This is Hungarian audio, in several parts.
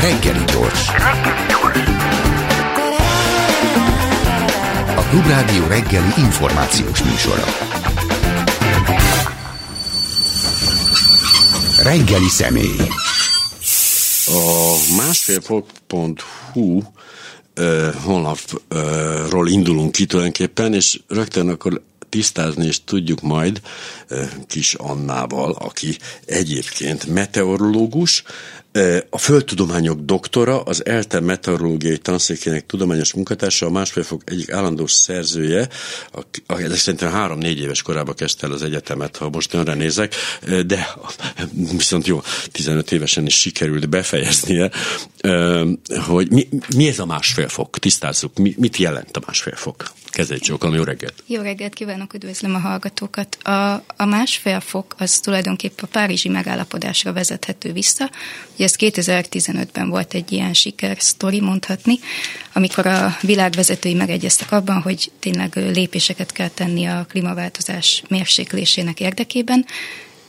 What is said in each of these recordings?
Reggeli gyors. A Klubrádió reggeli információs műsora. Reggeli személy. A másfélfok.hu honlapról indulunk ki tulajdonképpen, és rögtön akkor tisztázni és tudjuk majd kis Annával, aki egyébként meteorológus, a földtudományok doktora, az ELTE meteorológiai tanszékének tudományos munkatársa, a másfélfok egyik állandó szerzője, aki szerintem három-négy éves korában kezdte el az egyetemet, ha most önre nézek, de viszont jó, 15 évesen is sikerült befejeznie, hogy mi, mi ez a másfélfok? Tisztázzuk, mi, mit jelent a másfélfok? Kezdj Csókolom, jó reggelt! Jó reggelt kívánok, üdvözlöm a hallgatókat. A, a másfél fok az tulajdonképpen a Párizsi megállapodásra vezethető vissza. Ugye ez 2015-ben volt egy ilyen siker sztori mondhatni, amikor a világvezetői megegyeztek abban, hogy tényleg lépéseket kell tenni a klímaváltozás mérséklésének érdekében,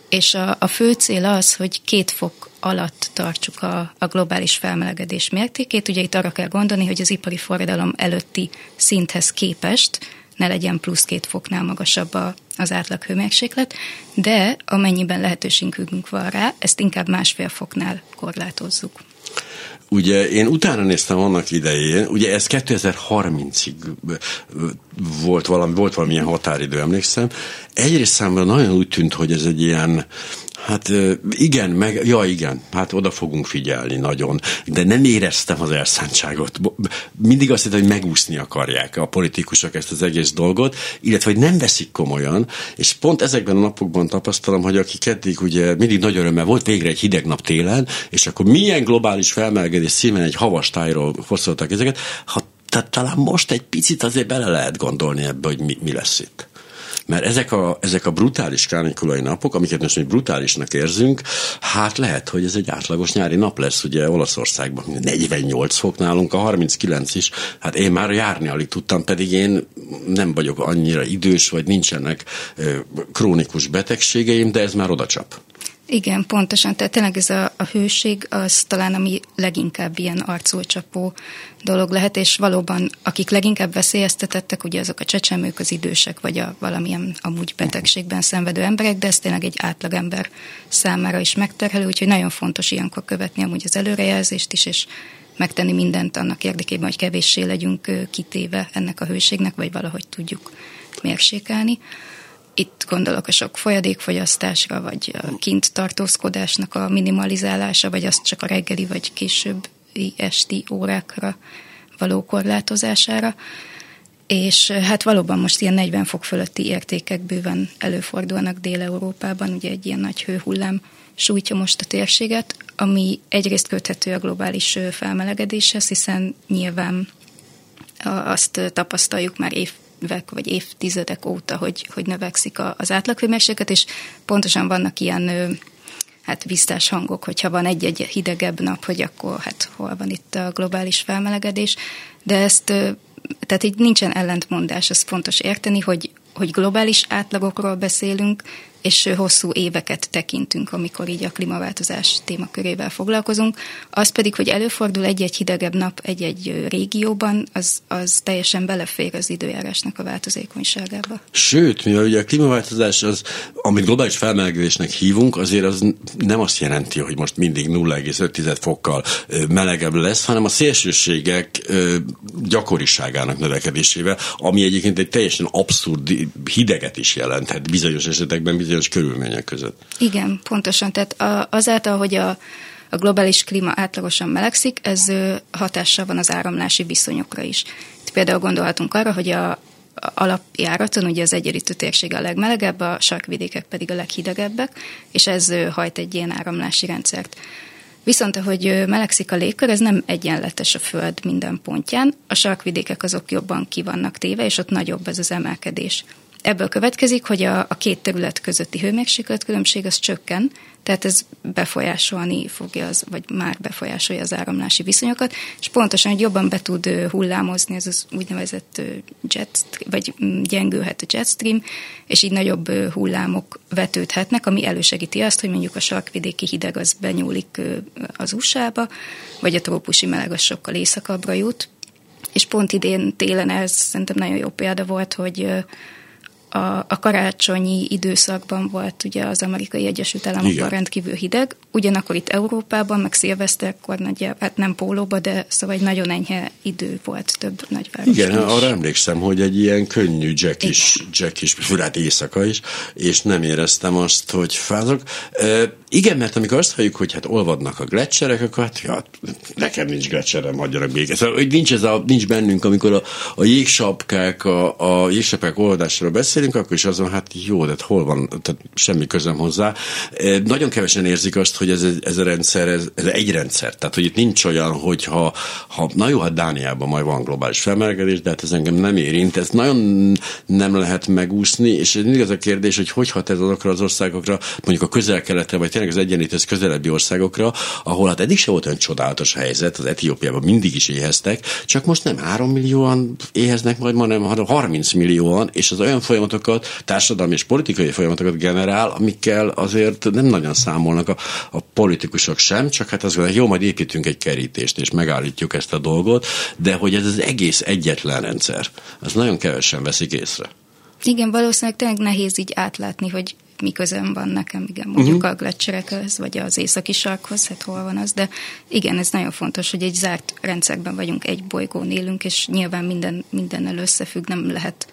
és a, a fő cél az, hogy két fok alatt tartsuk a, a globális felmelegedés mértékét. Ugye itt arra kell gondolni, hogy az ipari forradalom előtti szinthez képest ne legyen plusz két foknál magasabb a, az átlag hőmérséklet, de amennyiben lehetőségünk van rá, ezt inkább másfél foknál korlátozzuk. Ugye én utána néztem annak idején, ugye ez 2030-ig volt valami, volt valamilyen határidő, emlékszem. Egyrészt számomra nagyon úgy tűnt, hogy ez egy ilyen, Hát igen, meg, ja igen, hát oda fogunk figyelni nagyon, de nem éreztem az elszántságot. Mindig azt hittem, hogy megúszni akarják a politikusok ezt az egész dolgot, illetve hogy nem veszik komolyan, és pont ezekben a napokban tapasztalom, hogy akik eddig ugye mindig nagy örömmel volt végre egy hideg nap télen, és akkor milyen globális felmelegedés szíven egy havas tájról hosszoltak ezeket, ha tehát talán most egy picit azért bele lehet gondolni ebbe, hogy mi, mi lesz itt. Mert ezek a, ezek a brutális kánikulai napok, amiket most még brutálisnak érzünk, hát lehet, hogy ez egy átlagos nyári nap lesz, ugye Olaszországban 48 fok nálunk, a 39 is, hát én már járni alig tudtam, pedig én nem vagyok annyira idős, vagy nincsenek krónikus betegségeim, de ez már oda csap. Igen, pontosan. Tehát tényleg ez a, a hőség az talán ami leginkább ilyen arculcsapó dolog lehet, és valóban akik leginkább veszélyeztetettek, ugye azok a csecsemők, az idősek, vagy a valamilyen amúgy betegségben szenvedő emberek, de ez tényleg egy átlagember számára is megterhelő, úgyhogy nagyon fontos ilyenkor követni amúgy az előrejelzést is, és megtenni mindent annak érdekében, hogy kevéssé legyünk kitéve ennek a hőségnek, vagy valahogy tudjuk mérsékelni. Itt gondolok a sok folyadékfogyasztásra, vagy a kint tartózkodásnak a minimalizálása, vagy azt csak a reggeli vagy később esti órákra való korlátozására. És hát valóban most ilyen 40 fok fölötti értékek bőven előfordulnak Dél-Európában, ugye egy ilyen nagy hőhullám sújtja most a térséget, ami egyrészt köthető a globális felmelegedéshez, hiszen nyilván azt tapasztaljuk már év, évek vagy évtizedek óta, hogy, hogy növekszik az átlaghőmérséklet, és pontosan vannak ilyen hát biztás hangok, hogyha van egy-egy hidegebb nap, hogy akkor hát hol van itt a globális felmelegedés, de ezt tehát így nincsen ellentmondás, ez fontos érteni, hogy, hogy globális átlagokról beszélünk, és hosszú éveket tekintünk, amikor így a klímaváltozás témakörével foglalkozunk. Az pedig, hogy előfordul egy-egy hidegebb nap egy-egy régióban, az, az teljesen belefér az időjárásnak a változékonyságába. Sőt, mivel ugye a klímaváltozás, az, amit globális felmelegedésnek hívunk, azért az nem azt jelenti, hogy most mindig 0,5 fokkal melegebb lesz, hanem a szélsőségek gyakoriságának növekedésével, ami egyébként egy teljesen abszurd hideget is jelenthet bizonyos esetekben, bizonyos körülmények között. Igen, pontosan. Tehát azáltal, hogy a, a globális klíma átlagosan melegszik, ez hatással van az áramlási viszonyokra is. Itt például gondolhatunk arra, hogy a, alapjáraton ugye az egyenlítő térség a legmelegebb, a sarkvidékek pedig a leghidegebbek, és ez hajt egy ilyen áramlási rendszert. Viszont ahogy melegszik a légkör, ez nem egyenletes a Föld minden pontján. A sarkvidékek azok jobban ki vannak téve, és ott nagyobb ez az emelkedés. Ebből következik, hogy a, a két terület közötti hőmérsékletkülönbség az csökken, tehát ez befolyásolni fogja, az, vagy már befolyásolja az áramlási viszonyokat, és pontosan, hogy jobban be tud hullámozni ez az úgynevezett jet, vagy mm, gyengülhet a jetstream, és így nagyobb hullámok vetődhetnek, ami elősegíti azt, hogy mondjuk a sarkvidéki hideg az benyúlik az USA-ba, vagy a trópusi meleg az sokkal északabbra jut, és pont idén télen ez szerintem nagyon jó példa volt, hogy a, a karácsonyi időszakban volt ugye az amerikai Egyesült Államokban Igen. rendkívül hideg, ugyanakkor itt Európában, meg szilveszterkor nagy, hát nem pólóba, de szóval egy nagyon enyhe idő volt több nagyvárosban Igen, is. arra emlékszem, hogy egy ilyen könnyű jack is, jack is, furát éjszaka is, és nem éreztem azt, hogy fázok. E, igen, mert amikor azt halljuk, hogy hát olvadnak a gletszerek, akkor hát ja, nekem nincs gletszerem, adjanak békét. Szóval, hogy nincs, ez a, nincs bennünk, amikor a, a jégsapkák, a, a jégsapkák oldásról beszélünk, akkor is azon, hát jó, de hát hol van, tehát semmi közöm hozzá. Nagyon kevesen érzik azt, hogy ez, ez a rendszer, ez, ez egy rendszer. Tehát, hogy itt nincs olyan, hogy ha, ha na jó, hát Dániában majd van globális felmelegedés, de hát ez engem nem érint. Ez nagyon nem lehet megúszni, és mindig az a kérdés, hogy hogy hat ez azokra az országokra, mondjuk a közel-keletre, vagy tényleg az egyenlítőz közelebbi országokra, ahol hát eddig se volt olyan csodálatos helyzet, az Etiópiában mindig is éheztek, csak most nem 3 millióan éheznek majd, hanem 30 millióan, és az olyan folyamatokat, társadalmi és politikai folyamatokat generál, amikkel azért nem nagyon számolnak a, a politikusok sem, csak hát azt gondolják, jó, majd építünk egy kerítést, és megállítjuk ezt a dolgot, de hogy ez az egész egyetlen rendszer, az nagyon kevesen veszik észre. Igen, valószínűleg tényleg nehéz így átlátni, hogy mi közön van nekem, igen, mondjuk uh-huh. a gletserekhez, vagy az északi sarkhoz, hát hol van az, de igen, ez nagyon fontos, hogy egy zárt rendszerben vagyunk, egy bolygón élünk, és nyilván minden, mindennel összefügg, nem lehet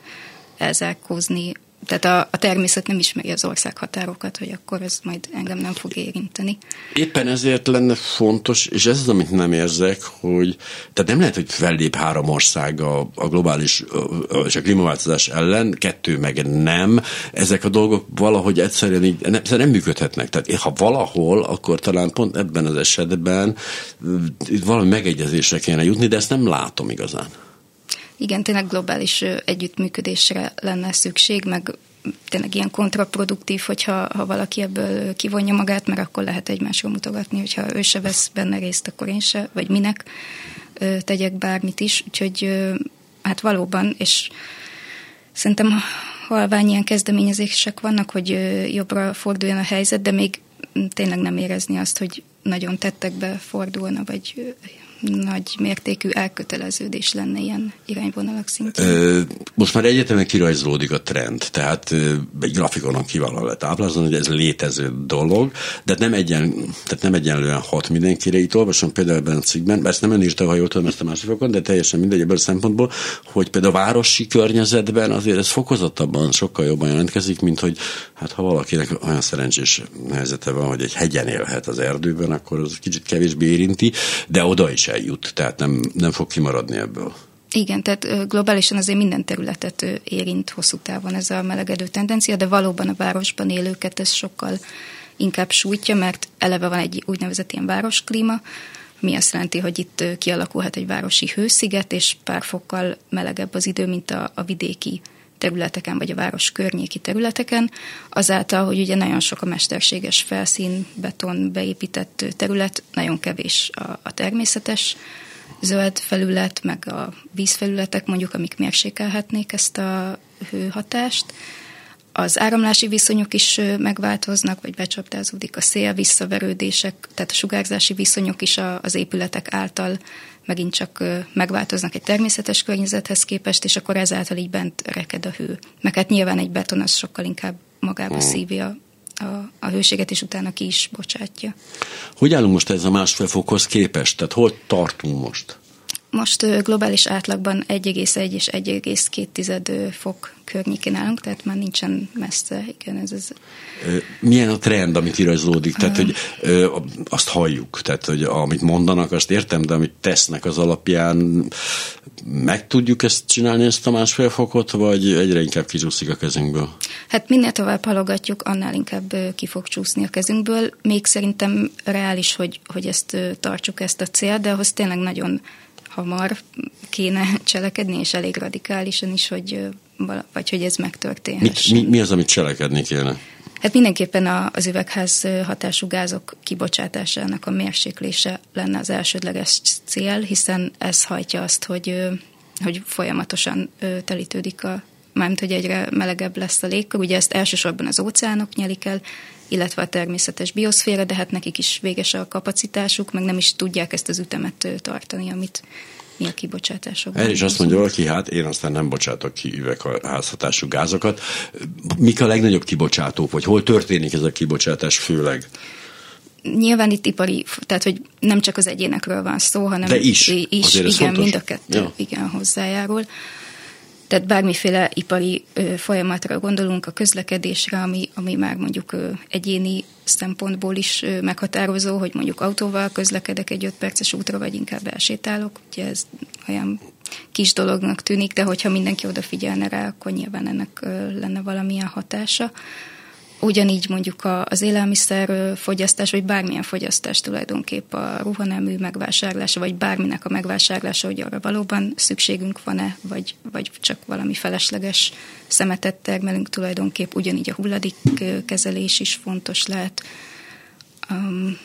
elzárkózni tehát a, a természet nem ismeri az országhatárokat, hogy akkor ez majd engem nem fog érinteni. Éppen ezért lenne fontos, és ez az, amit nem érzek, hogy tehát nem lehet, hogy fellép három ország a, a globális és a klímaváltozás ellen, kettő meg nem. Ezek a dolgok valahogy egyszerűen így nem, nem működhetnek. Tehát ha valahol, akkor talán pont ebben az esetben valami megegyezésre kéne jutni, de ezt nem látom igazán. Igen, tényleg globális együttműködésre lenne szükség, meg tényleg ilyen kontraproduktív, hogyha ha valaki ebből kivonja magát, mert akkor lehet egymásra mutogatni, hogyha ő se vesz benne részt, akkor én se, vagy minek tegyek bármit is. Úgyhogy hát valóban, és szerintem halvány ilyen kezdeményezések vannak, hogy jobbra forduljon a helyzet, de még tényleg nem érezni azt, hogy nagyon tettekbe fordulna, vagy nagy mértékű elköteleződés lenne ilyen irányvonalak szintjén. Most már egyetemen kirajzolódik a trend, tehát egy grafikonon kiválóan lehet táblázolni, hogy ez létező dolog, de nem, egyen, tehát nem egyenlően hat mindenkire. Itt olvasom például ebben a cikkben, ezt nem ön írta, ha jól tudom ezt a másikokon, de teljesen mindegy ebből a szempontból, hogy például a városi környezetben azért ez fokozottabban sokkal jobban jelentkezik, mint hogy hát ha valakinek olyan szerencsés helyzete van, hogy egy hegyen élhet az erdőben, akkor az kicsit kevésbé érinti, de oda is eljut, tehát nem, nem fog kimaradni ebből. Igen, tehát globálisan azért minden területet érint hosszú távon ez a melegedő tendencia, de valóban a városban élőket ez sokkal inkább sújtja, mert eleve van egy úgynevezett ilyen városklíma, mi azt jelenti, hogy itt kialakulhat egy városi hősziget, és pár fokkal melegebb az idő, mint a, a vidéki területeken, vagy a város környéki területeken, azáltal, hogy ugye nagyon sok a mesterséges felszín, beton beépített terület, nagyon kevés a, a természetes zöld felület, meg a vízfelületek mondjuk, amik mérsékelhetnék ezt a hőhatást. Az áramlási viszonyok is megváltoznak, vagy becsaptázódik a szél, visszaverődések, tehát a sugárzási viszonyok is az épületek által megint csak megváltoznak egy természetes környezethez képest, és akkor ezáltal így bent reked a hő. Meg hát nyilván egy beton az sokkal inkább magába hmm. szívja a, a hőséget, és utána ki is bocsátja. Hogy állunk most ez a másfél fokhoz képest? Tehát hol tartunk most? Most globális átlagban 1,1 és 1,2 fok környékén állunk, tehát már nincsen messze. Igen, ez, ez. Milyen a trend, amit irajzolódik? Tehát, hogy azt halljuk, tehát, hogy amit mondanak, azt értem, de amit tesznek az alapján, meg tudjuk ezt csinálni, ezt a másfél fokot, vagy egyre inkább kicsúszik a kezünkből? Hát minél tovább halogatjuk, annál inkább ki fog csúszni a kezünkből. Még szerintem reális, hogy, hogy ezt tartsuk ezt a cél, de ahhoz tényleg nagyon hamar kéne cselekedni, és elég radikálisan is, hogy vagy hogy ez megtörténhet. Mi, mi, az, amit cselekedni kéne? Hát mindenképpen a, az üvegház hatású gázok kibocsátásának a mérséklése lenne az elsődleges cél, hiszen ez hajtja azt, hogy, hogy folyamatosan telítődik a mármint, hogy egyre melegebb lesz a légkör. Ugye ezt elsősorban az óceánok nyelik el, illetve a természetes bioszféra, de hát nekik is véges a kapacitásuk, meg nem is tudják ezt az ütemet tartani, amit mi a kibocsátások. El is azt mondja valaki, hát én aztán nem bocsátok ki üvegházhatású gázokat. Mik a legnagyobb kibocsátók, vagy hol történik ez a kibocsátás főleg? Nyilván itt ipari, tehát hogy nem csak az egyénekről van szó, hanem De is, is igen, fontos. mind a kettő ja. igen, hozzájárul. Tehát bármiféle ipari folyamatra gondolunk, a közlekedésre, ami, ami már mondjuk egyéni szempontból is meghatározó, hogy mondjuk autóval közlekedek egy 5 perces útra, vagy inkább elsétálok. Ugye ez olyan kis dolognak tűnik, de hogyha mindenki odafigyelne rá, akkor nyilván ennek lenne valamilyen hatása. Ugyanígy mondjuk az élelmiszer fogyasztás, vagy bármilyen fogyasztás tulajdonképp a ruhanemű megvásárlása, vagy bárminek a megvásárlása, hogy arra valóban szükségünk van-e, vagy, vagy csak valami felesleges szemetet termelünk tulajdonképp, ugyanígy a hulladékkezelés is fontos lehet. Um,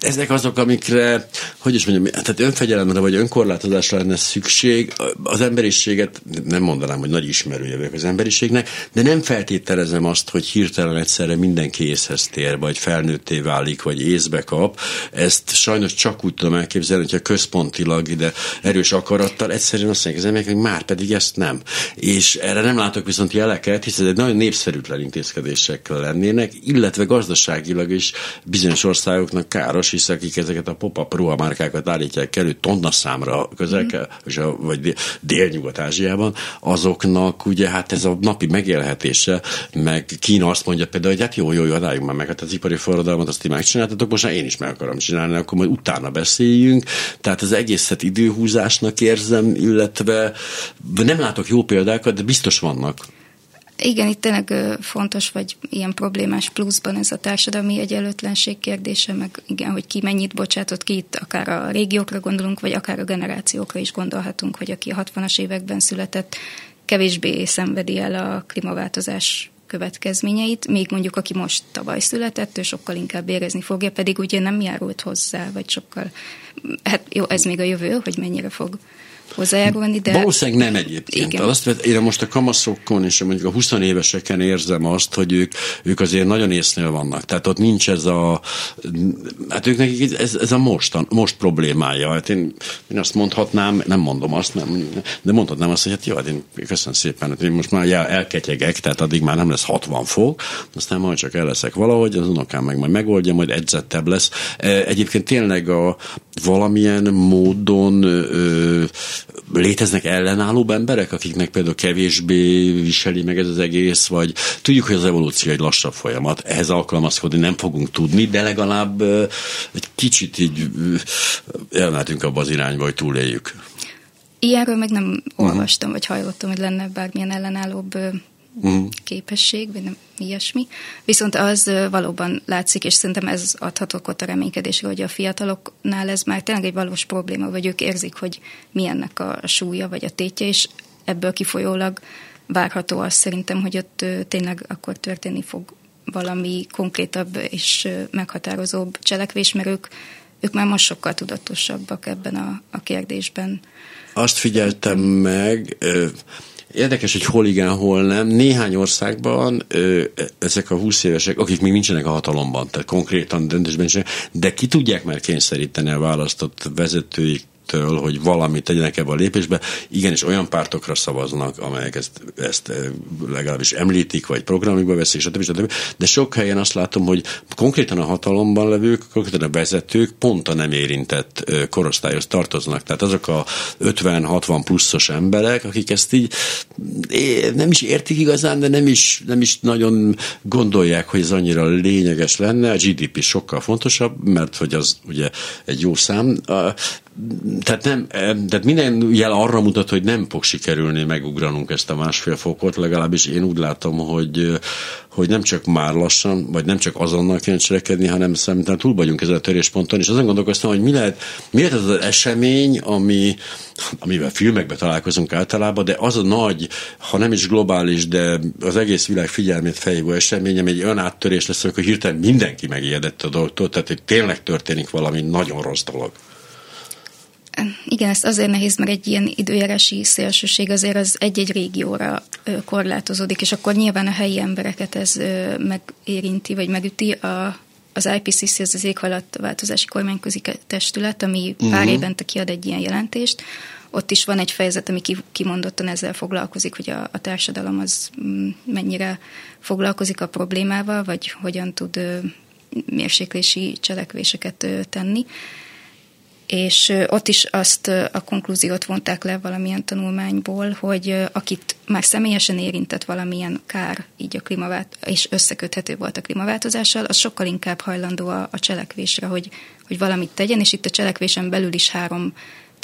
ezek azok, amikre, hogy is mondjam, tehát önfegyelemre vagy önkorlátozásra lenne szükség. Az emberiséget nem mondanám, hogy nagy ismerője vagyok az emberiségnek, de nem feltételezem azt, hogy hirtelen egyszerre mindenki észhez tér, vagy felnőtté válik, vagy észbe kap. Ezt sajnos csak úgy tudom elképzelni, hogyha központilag ide erős akarattal egyszerűen azt mondják az emberek, hogy már pedig ezt nem. És erre nem látok viszont jeleket, hiszen egy nagyon népszerűtlen intézkedésekkel lennének, illetve gazdaságilag is bizonyos országoknak káros, hisz akik ezeket a pop-up ruhamárkákat állítják elő tonna számra közel mm. vagy délnyugat-ázsiában, azoknak ugye hát ez a napi megélhetése, meg Kína azt mondja például, hogy hát jó, jó, jó, adáljuk már meg, hát az ipari forradalmat azt ti megcsináltatok, most már én is meg akarom csinálni, akkor majd utána beszéljünk. Tehát az egészet időhúzásnak érzem, illetve nem látok jó példákat, de biztos vannak. Igen, itt tényleg fontos, vagy ilyen problémás pluszban ez a társadalmi egyenlőtlenség kérdése, meg igen, hogy ki mennyit bocsátott ki itt, akár a régiókra gondolunk, vagy akár a generációkra is gondolhatunk, hogy aki a 60-as években született, kevésbé szenvedi el a klímaváltozás következményeit, még mondjuk aki most tavaly született, ő sokkal inkább érezni fogja, pedig ugye nem járult hozzá, vagy sokkal, hát jó, ez még a jövő, hogy mennyire fog hozzájárulni, de... Valószínűleg nem egyébként. Igen. Azt, én most a kamaszokon és mondjuk a 20 éveseken érzem azt, hogy ők, ők azért nagyon észnél vannak. Tehát ott nincs ez a... Hát ők nekik ez, ez a most, a most problémája. Hát én, én azt mondhatnám, nem mondom azt, nem, de mondhatnám azt, hogy hát jó, hát én köszönöm szépen, hát én most már elketyegek, tehát addig már nem lesz 60 fok, aztán majd csak el leszek valahogy, az unokám meg majd megoldja, majd edzettebb lesz. E, egyébként tényleg a valamilyen módon ö, léteznek ellenálló emberek, akiknek például kevésbé viseli meg ez az egész, vagy tudjuk, hogy az evolúció egy lassabb folyamat, ehhez alkalmazkodni nem fogunk tudni, de legalább egy kicsit így elmehetünk abba az irányba, hogy túléljük. Ilyenről meg nem olvastam, vagy hallottam, hogy lenne bármilyen ellenállóbb uh-huh. képesség, vagy nem ilyesmi. Viszont az valóban látszik, és szerintem ez adhat okot a reménykedésre, hogy a fiataloknál ez már tényleg egy valós probléma, vagy ők érzik, hogy milyennek a súlya, vagy a tétje, és ebből kifolyólag várható az szerintem, hogy ott tényleg akkor történni fog valami konkrétabb és meghatározóbb cselekvés, mert ők, ők már most sokkal tudatosabbak ebben a, a kérdésben. Azt figyeltem meg, Érdekes, hogy hol igen, hol nem. Néhány országban ö, ezek a 20 évesek, akik még nincsenek a hatalomban, tehát konkrétan döntésben is, de ki tudják már kényszeríteni a választott vezetőik től, hogy valamit tegyenek ebbe a lépésbe, igenis olyan pártokra szavaznak, amelyek ezt, ezt eh, legalábbis említik, vagy programjukba veszik, stb. stb. De sok helyen azt látom, hogy konkrétan a hatalomban levők, konkrétan a vezetők pont a nem érintett eh, korosztályhoz tartoznak. Tehát azok a 50-60 pluszos emberek, akik ezt így nem is értik igazán, de nem is, nem is nagyon gondolják, hogy ez annyira lényeges lenne. A GDP sokkal fontosabb, mert hogy az ugye egy jó szám tehát, nem, tehát minden jel arra mutat, hogy nem fog sikerülni megugranunk ezt a másfél fokot, legalábbis én úgy látom, hogy, hogy nem csak már lassan, vagy nem csak azonnal kéne cselekedni, hanem szerintem túl vagyunk ezen a törésponton, és azon gondolkoztam, hogy mi lehet, mi lehet az esemény, ami, amivel filmekben találkozunk általában, de az a nagy, ha nem is globális, de az egész világ figyelmét felhívó esemény, ami egy olyan áttörés lesz, amikor hirtelen mindenki megijedett a dolgtól, tehát hogy tényleg történik valami nagyon rossz dolog. Igen, ezt azért nehéz, mert egy ilyen időjárási szélsőség azért az egy-egy régióra korlátozódik, és akkor nyilván a helyi embereket ez megérinti, vagy megüti. A, az IPCC, az az éghajlatváltozási kormányközi testület, ami uh-huh. pár évente kiad egy ilyen jelentést, ott is van egy fejezet, ami kimondottan ezzel foglalkozik, hogy a, a társadalom az mm, mennyire foglalkozik a problémával, vagy hogyan tud mérséklési cselekvéseket tenni és ott is azt a konklúziót vonták le valamilyen tanulmányból, hogy akit már személyesen érintett valamilyen kár, így a klímavát, és összeköthető volt a klímaváltozással, az sokkal inkább hajlandó a, a cselekvésre, hogy, hogy valamit tegyen, és itt a cselekvésen belül is három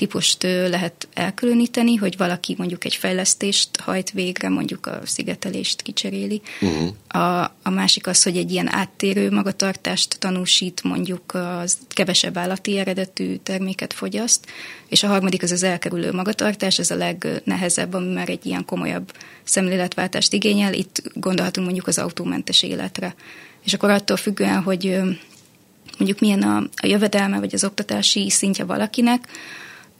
típust lehet elkülöníteni, hogy valaki mondjuk egy fejlesztést hajt végre, mondjuk a szigetelést kicseréli. Uh-huh. A, a másik az, hogy egy ilyen áttérő magatartást tanúsít, mondjuk az kevesebb állati eredetű terméket fogyaszt, és a harmadik az az elkerülő magatartás, ez a legnehezebb, ami már egy ilyen komolyabb szemléletváltást igényel. Itt gondolhatunk mondjuk az autómentes életre. És akkor attól függően, hogy mondjuk milyen a, a jövedelme, vagy az oktatási szintje valakinek,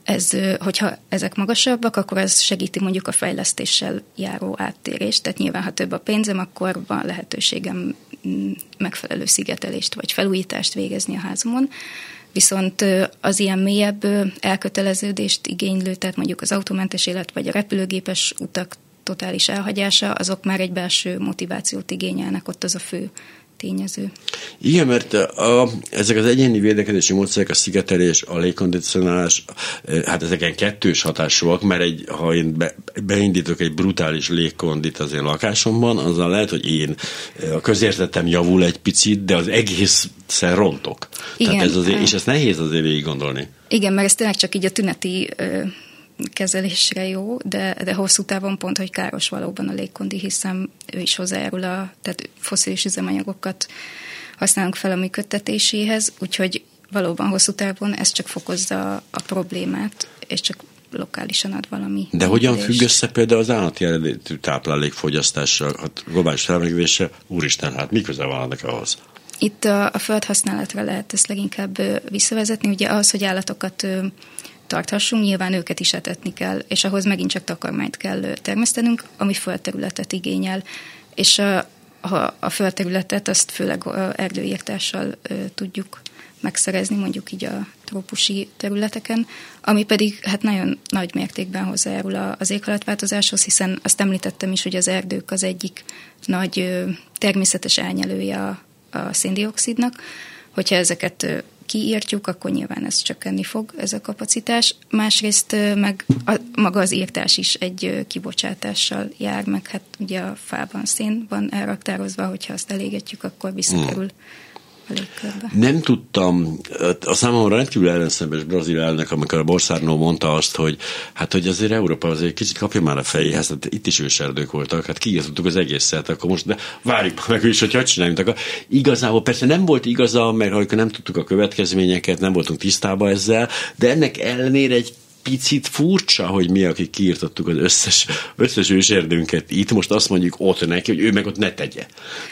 ez, hogyha ezek magasabbak, akkor ez segíti mondjuk a fejlesztéssel járó áttérést. Tehát nyilván, ha több a pénzem, akkor van lehetőségem mm, megfelelő szigetelést vagy felújítást végezni a házamon. Viszont az ilyen mélyebb elköteleződést igénylő, tehát mondjuk az autómentes élet vagy a repülőgépes utak totális elhagyása, azok már egy belső motivációt igényelnek, ott az a fő tényező. Igen, mert a, ezek az egyéni védekezési módszerek, a szigetelés, a légkondicionálás, hát ezeken kettős hatásúak, mert egy, ha én be, beindítok egy brutális légkondit az én lakásomban, azzal lehet, hogy én a közérzetem javul egy picit, de az egészen rontok. Igen, Tehát ez azért, és ezt nehéz azért végig gondolni. Igen, mert ez tényleg csak így a tüneti kezelésre jó, de, de hosszú távon pont, hogy káros valóban a légkondi, hiszen ő is hozzájárul a, tehát foszilis üzemanyagokat használunk fel a működtetéséhez, úgyhogy valóban hosszú távon ez csak fokozza a problémát, és csak lokálisan ad valami. De hogyan függ össze például az állati eredetű táplálék fogyasztással, hát globális felmegvése, úristen, hát mi köze van ennek ahhoz? Itt a, a földhasználatra lehet ezt leginkább visszavezetni, ugye az, hogy állatokat tarthassunk, nyilván őket is etetni kell, és ahhoz megint csak takarmányt kell termesztenünk, ami földterületet igényel. És a, a, a földterületet azt főleg erdőírtással tudjuk megszerezni, mondjuk így a trópusi területeken, ami pedig hát nagyon nagy mértékben hozzájárul az éghajlatváltozáshoz, hiszen azt említettem is, hogy az erdők az egyik nagy természetes elnyelője a, a széndiokszidnak, hogyha ezeket kiírtjuk, akkor nyilván ez csökkenni fog, ez a kapacitás. Másrészt meg a, maga az írtás is egy kibocsátással jár, meg hát ugye a fában szén van elraktározva, hogyha azt elégetjük, akkor visszakerül. Hmm nem tudtam, a számomra rendkívül ellenszembes brazil elnök, amikor a Borszárnó mondta azt, hogy hát, hogy azért Európa azért kicsit kapja már a fejéhez, hát itt is őserdők voltak, hát kiírtottuk az egészet, akkor most de várjuk meg is, hogy hogy csináljunk. Akkor igazából persze nem volt igaza, mert amikor nem tudtuk a következményeket, nem voltunk tisztában ezzel, de ennek ellenére egy picit furcsa, hogy mi, akik kiirtottuk az összes, összes őserdőnket itt, most azt mondjuk ott neki, hogy ő meg ott ne tegye.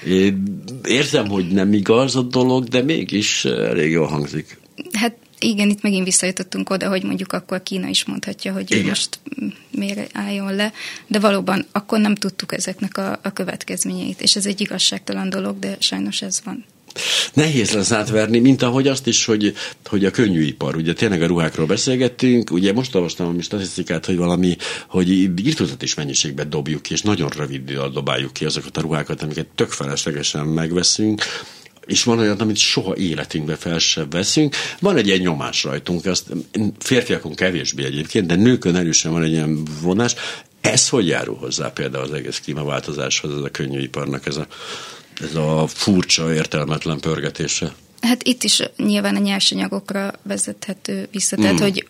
Én érzem, hogy nem igaz a dolog, de mégis elég jól hangzik. Hát igen, itt megint visszajutottunk oda, hogy mondjuk akkor Kína is mondhatja, hogy igen. most miért álljon le, de valóban akkor nem tudtuk ezeknek a, a következményeit, és ez egy igazságtalan dolog, de sajnos ez van. Nehéz lesz átverni, mint ahogy azt is, hogy, hogy a könnyűipar, ugye tényleg a ruhákról beszélgettünk, ugye most olvastam a statisztikát, hogy valami, hogy is mennyiségben dobjuk ki, és nagyon rövid dobáljuk ki azokat a ruhákat, amiket tök feleslegesen megveszünk, és van olyan, amit soha életünkbe fel sem veszünk. Van egy ilyen nyomás rajtunk, azt férfiakon kevésbé egyébként, de nőkön erősen van egy ilyen vonás. Ez hogy járul hozzá például az egész klímaváltozáshoz, ez a könnyűiparnak ez a ez a furcsa, értelmetlen pörgetése? Hát itt is nyilván a nyersanyagokra vezethető vissza, tehát mm. hogy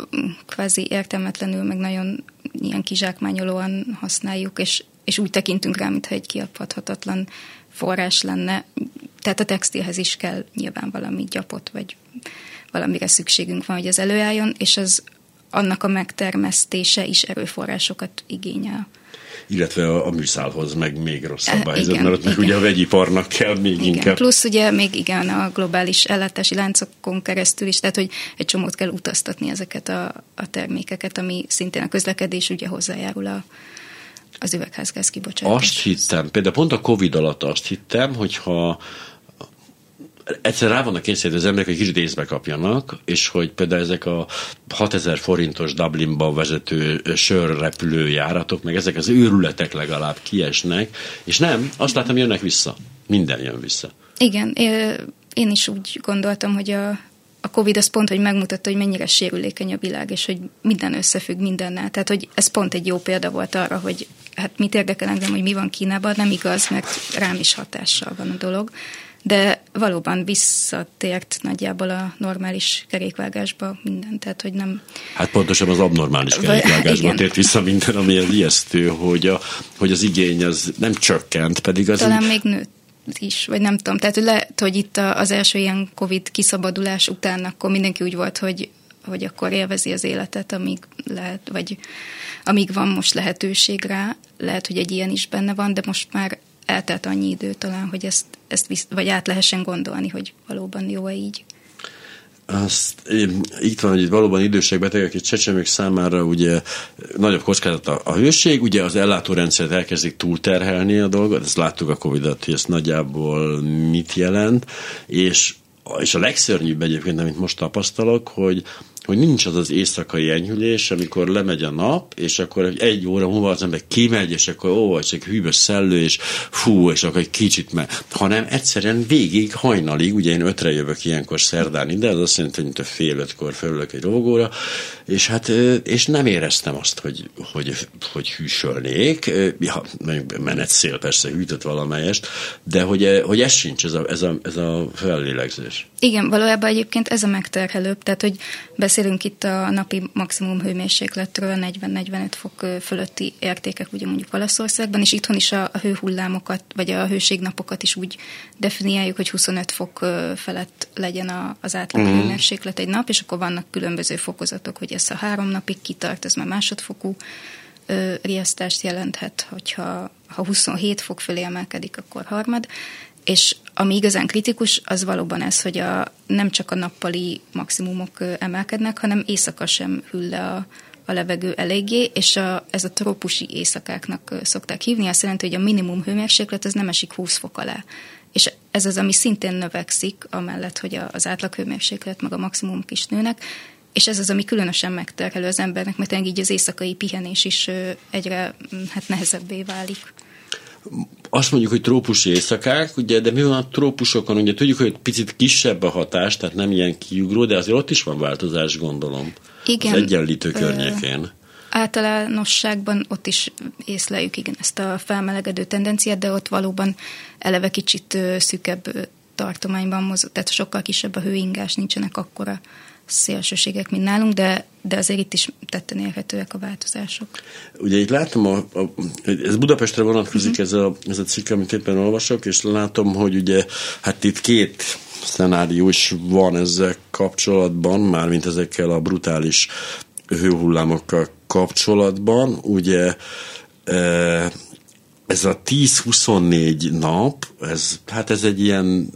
kvázi értelmetlenül, meg nagyon ilyen kizsákmányolóan használjuk, és, és úgy tekintünk rá, mintha egy kiapadhatatlan forrás lenne. Tehát a textilhez is kell nyilván valami gyapot, vagy valamire szükségünk van, hogy az előálljon, és az annak a megtermesztése is erőforrásokat igényel illetve a, a műszálhoz meg még rosszabb a helyzet, mert ott meg ugye a vegyiparnak kell még igen. inkább. Plusz ugye még igen a globális ellátási láncokon keresztül is, tehát hogy egy csomót kell utaztatni ezeket a, a termékeket, ami szintén a közlekedés ugye hozzájárul a, az üvegházgáz kibocsátás. Azt hittem, például pont a Covid alatt azt hittem, hogyha egyszer rá vannak kényszerítve az emberek, hogy kicsit észbe kapjanak, és hogy például ezek a 6000 forintos Dublinba vezető sörrepülőjáratok, meg ezek az őrületek legalább kiesnek, és nem, azt látom, jönnek vissza. Minden jön vissza. Igen, én is úgy gondoltam, hogy a, a Covid az pont, hogy megmutatta, hogy mennyire sérülékeny a világ, és hogy minden összefügg mindennel. Tehát, hogy ez pont egy jó példa volt arra, hogy hát mit érdekel engem, hogy mi van Kínában, nem igaz, mert rám is hatással van a dolog de valóban visszatért nagyjából a normális kerékvágásba minden, tehát hogy nem... Hát pontosan az abnormális kerékvágásba tért vissza minden, ami az ijesztő, hogy, a, hogy az igény az nem csökkent, pedig az... Talán még nőtt is, vagy nem tudom. Tehát hogy lehet, hogy itt az első ilyen Covid kiszabadulás után akkor mindenki úgy volt, hogy hogy akkor élvezi az életet, amíg lehet, vagy amíg van most lehetőség rá. Lehet, hogy egy ilyen is benne van, de most már eltelt annyi idő talán, hogy ezt, ezt visz, vagy át lehessen gondolni, hogy valóban jó-e így. Azt, itt van, hogy valóban idősek betegek és csecsemők számára ugye nagyobb kockázat a, a hőség, ugye az ellátórendszert elkezdik túlterhelni a dolgot, ezt láttuk a Covid-at, hogy ez nagyjából mit jelent, és és a legszörnyűbb egyébként, amit most tapasztalok, hogy hogy nincs az az éjszakai enyhülés, amikor lemegy a nap, és akkor egy óra múlva az ember kimegy, és akkor ó, csak hűvös szellő, és fú, és akkor egy kicsit meg, hanem egyszerűen végig hajnalig, ugye én ötre jövök ilyenkor szerdán ide, az azt jelenti, hogy mint a fél ötkor felülök egy rovogóra, és hát, és nem éreztem azt, hogy, hogy, hogy hűsölnék, ja, menet szél persze hűtött valamelyest, de hogy, hogy ez sincs, ez a, ez a, ez a fellélegzés. Igen, valójában egyébként ez a megterhelőbb, tehát hogy beszélünk itt a napi maximum hőmérsékletről, 40-45 fok fölötti értékek, ugye mondjuk Olaszországban, és itthon is a, hőhullámokat, vagy a hőségnapokat is úgy definiáljuk, hogy 25 fok felett legyen a, az átlag mm. hőmérséklet egy nap, és akkor vannak különböző fokozatok, hogy ez a három napig kitart, ez már másodfokú riasztást jelenthet, hogyha ha 27 fok fölé emelkedik, akkor harmad, és ami igazán kritikus, az valóban ez, hogy a, nem csak a nappali maximumok emelkednek, hanem éjszaka sem hűl le a, a levegő eléggé, és a, ez a trópusi éjszakáknak szokták hívni, azt jelenti, hogy a minimum hőmérséklet az nem esik 20 fok alá. És ez az, ami szintén növekszik, amellett, hogy az átlag hőmérséklet meg a maximum is nőnek, és ez az, ami különösen megterhelő az embernek, mert így az éjszakai pihenés is egyre hát nehezebbé válik azt mondjuk, hogy trópusi éjszakák, ugye, de mi van a trópusokon? Ugye tudjuk, hogy picit kisebb a hatás, tehát nem ilyen kiugró, de azért ott is van változás, gondolom. Igen. Az egyenlítő környékén. Ö, általánosságban ott is észleljük igen ezt a felmelegedő tendenciát, de ott valóban eleve kicsit szűkebb tartományban mozog, tehát sokkal kisebb a hőingás, nincsenek akkora szélsőségek, mint nálunk, de, de azért itt is tetten érhetőek a változások. Ugye itt látom, a, a, ez Budapestre vonatkozik uh-huh. ez, a, ez a cikk, amit éppen olvasok, és látom, hogy ugye hát itt két szenárió is van ezzel kapcsolatban, mármint ezekkel a brutális hőhullámokkal kapcsolatban. Ugye e, ez a 10-24 nap, ez, hát ez egy ilyen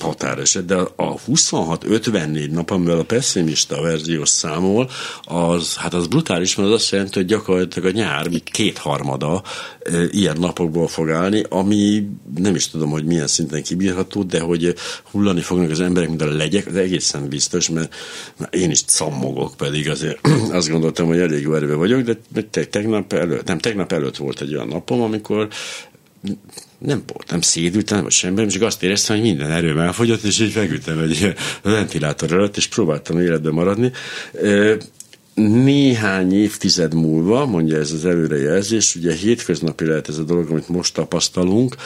határeset, de a 26-54 nap, amivel a pessimista verzió számol, az, hát az brutális, mert az azt jelenti, hogy gyakorlatilag a nyár kétharmada e, ilyen napokból fog állni, ami nem is tudom, hogy milyen szinten kibírható, de hogy hullani fognak az emberek, mint a legyek, az egészen biztos, mert én is cammogok, pedig azért. Azt gondoltam, hogy elég erőben vagyok, de tegnap előtt, nem, tegnap előtt volt egy olyan napom, amikor nem nem szédültem, vagy semmi, csak azt éreztem, hogy minden erőm elfogyott, és így feküdtem egy ventilátor előtt, és próbáltam életben maradni. néhány évtized múlva, mondja ez az előrejelzés, ugye hétköznapi lehet ez a dolog, amit most tapasztalunk,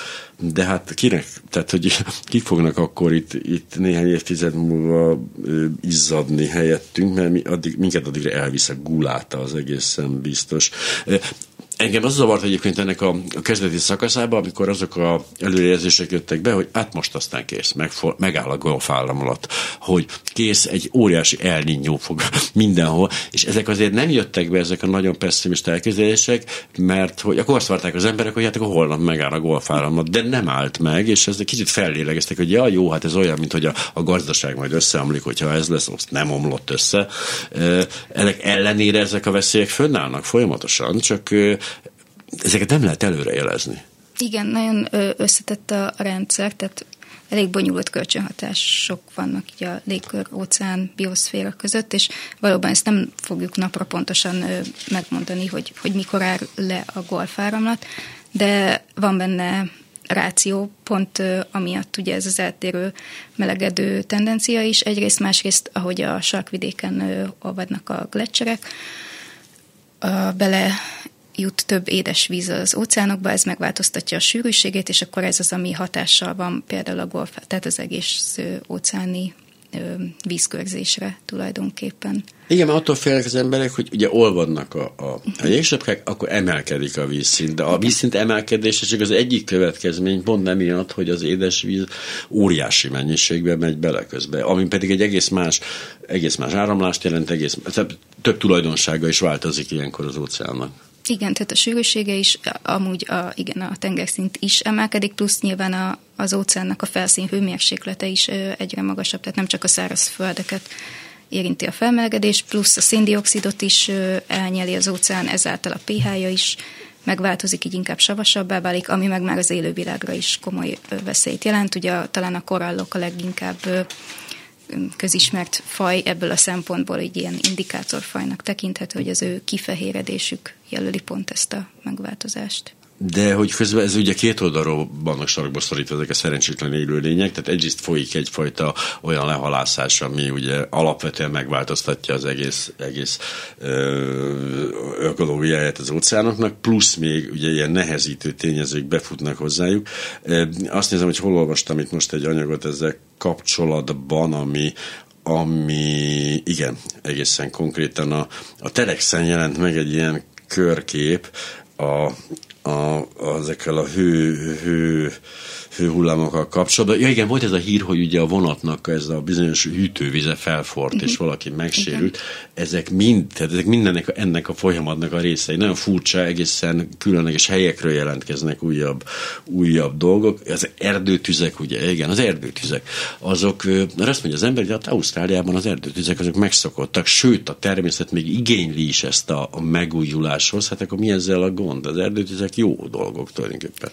de hát kinek, tehát hogy ki fognak akkor itt, itt néhány évtized múlva izzadni helyettünk, mert mi addig, minket addigra elvisz a guláta az egészen biztos. Engem az zavart egyébként ennek a, a kezdeti szakaszában, amikor azok a előrejelzések jöttek be, hogy hát most aztán kész, meg, megáll a golfállam alatt, hogy kész, egy óriási elninyó fog mindenhol, és ezek azért nem jöttek be, ezek a nagyon pessimista elképzelések, mert hogy akkor azt várták az emberek, hogy hát akkor holnap megáll a golfállamot, de nem állt meg, és ez egy kicsit fellélegeztek, hogy ja, jó, hát ez olyan, mint hogy a, a gazdaság majd összeomlik, hogyha ez lesz, azt nem omlott össze. Ennek ellenére ezek a veszélyek fönnállnak folyamatosan, csak ezeket nem lehet előrejelezni. Igen, nagyon összetett a rendszer, tehát elég bonyolult kölcsönhatások vannak így a légkör, óceán, bioszféra között, és valóban ezt nem fogjuk napra pontosan megmondani, hogy, hogy mikor áll le a golfáramlat, de van benne ráció, pont amiatt ugye ez az eltérő melegedő tendencia is. Egyrészt, másrészt, ahogy a sarkvidéken olvadnak a gletszerek, bele jut több édesvíz az óceánokba, ez megváltoztatja a sűrűségét, és akkor ez az, ami hatással van például a golf, tehát az egész óceáni vízkörzésre tulajdonképpen. Igen, mert attól félnek az emberek, hogy ugye olvadnak a, a, a jégsapkák, akkor emelkedik a vízszint. De a vízszint emelkedése csak az egyik következmény, pont emiatt, hogy az édesvíz óriási mennyiségben megy bele közben, ami pedig egy egész más, egész más áramlást jelent, egész, több tulajdonsága is változik ilyenkor az óceánnak. Igen, tehát a sűrűsége is, amúgy a, igen, a tengerszint is emelkedik, plusz nyilván a, az óceánnak a felszín hőmérséklete is egyre magasabb, tehát nem csak a száraz földeket érinti a felmelegedés, plusz a széndiokszidot is elnyeli az óceán, ezáltal a pH-ja is megváltozik, így inkább savasabbá válik, ami meg már az élővilágra is komoly veszélyt jelent. Ugye talán a korallok a leginkább közismert faj ebből a szempontból egy ilyen indikátorfajnak tekinthető, hogy az ő kifehéredésük jelöli pont ezt a megváltozást. De hogy közben ez ugye két oldalról vannak sarokba szorítva ezek a szerencsétlen élőlények, tehát egyrészt folyik egyfajta olyan lehalászás, ami ugye alapvetően megváltoztatja az egész, egész ökológiáját az óceánoknak, plusz még ugye ilyen nehezítő tényezők befutnak hozzájuk. Azt nézem, hogy hol olvastam itt most egy anyagot ezzel kapcsolatban, ami, ami igen, egészen konkrétan a, a Telexen jelent meg egy ilyen körkép, a, a, ezekkel a hő, hő hőhullámokkal kapcsolatban. Ja igen, volt ez a hír, hogy ugye a vonatnak ez a bizonyos hűtővize felfort, uh-huh. és mhm. valaki megsérült. Igen. Ezek mind, tehát ezek mindennek ennek a folyamatnak a részei. Nagyon furcsa, egészen különleges helyekről jelentkeznek újabb, újabb dolgok. Az erdőtüzek, ugye, igen, az erdőtüzek, azok, mert azt mondja az ember, hogy hát Ausztráliában az erdőtüzek azok megszokottak, sőt a természet még igényli is ezt a, a megújuláshoz, hát akkor mi ezzel a gond? Az erdőtüzek jó dolgok tulajdonképpen.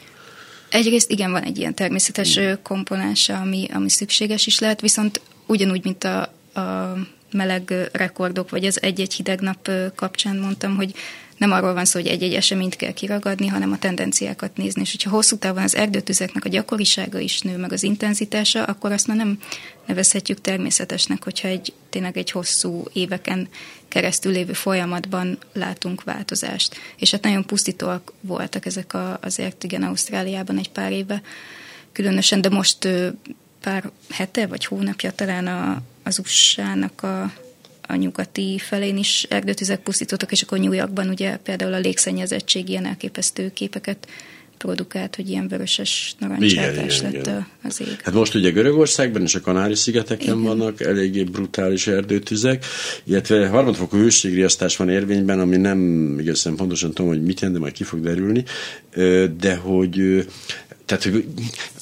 Egyrészt igen, van egy ilyen természetes komponása, ami, ami szükséges is lehet, viszont ugyanúgy, mint a, a meleg rekordok, vagy az egy-egy hideg nap kapcsán mondtam, hogy nem arról van szó, hogy egy-egy eseményt kell kiragadni, hanem a tendenciákat nézni. És hogyha hosszú távon az erdőtüzeknek a gyakorisága is nő, meg az intenzitása, akkor azt már nem nevezhetjük természetesnek, hogyha egy tényleg egy hosszú éveken keresztül lévő folyamatban látunk változást. És hát nagyon pusztítóak voltak ezek a, azért igen Ausztráliában egy pár éve különösen, de most pár hete vagy hónapja talán a, az USA-nak a a nyugati felén is erdőtüzek pusztítottak, és akkor New Yorkban ugye például a légszennyezettség ilyen elképesztő képeket produkált, hogy ilyen vöröses narancsárgás lett igen. az ég. Hát most ugye Görögországban és a Kanári-szigeteken igen. vannak eléggé brutális erdőtüzek, illetve harmadfokú hőségriasztás van érvényben, ami nem igazán pontosan tudom, hogy mit jelent, de majd ki fog derülni, de hogy tehát, hogy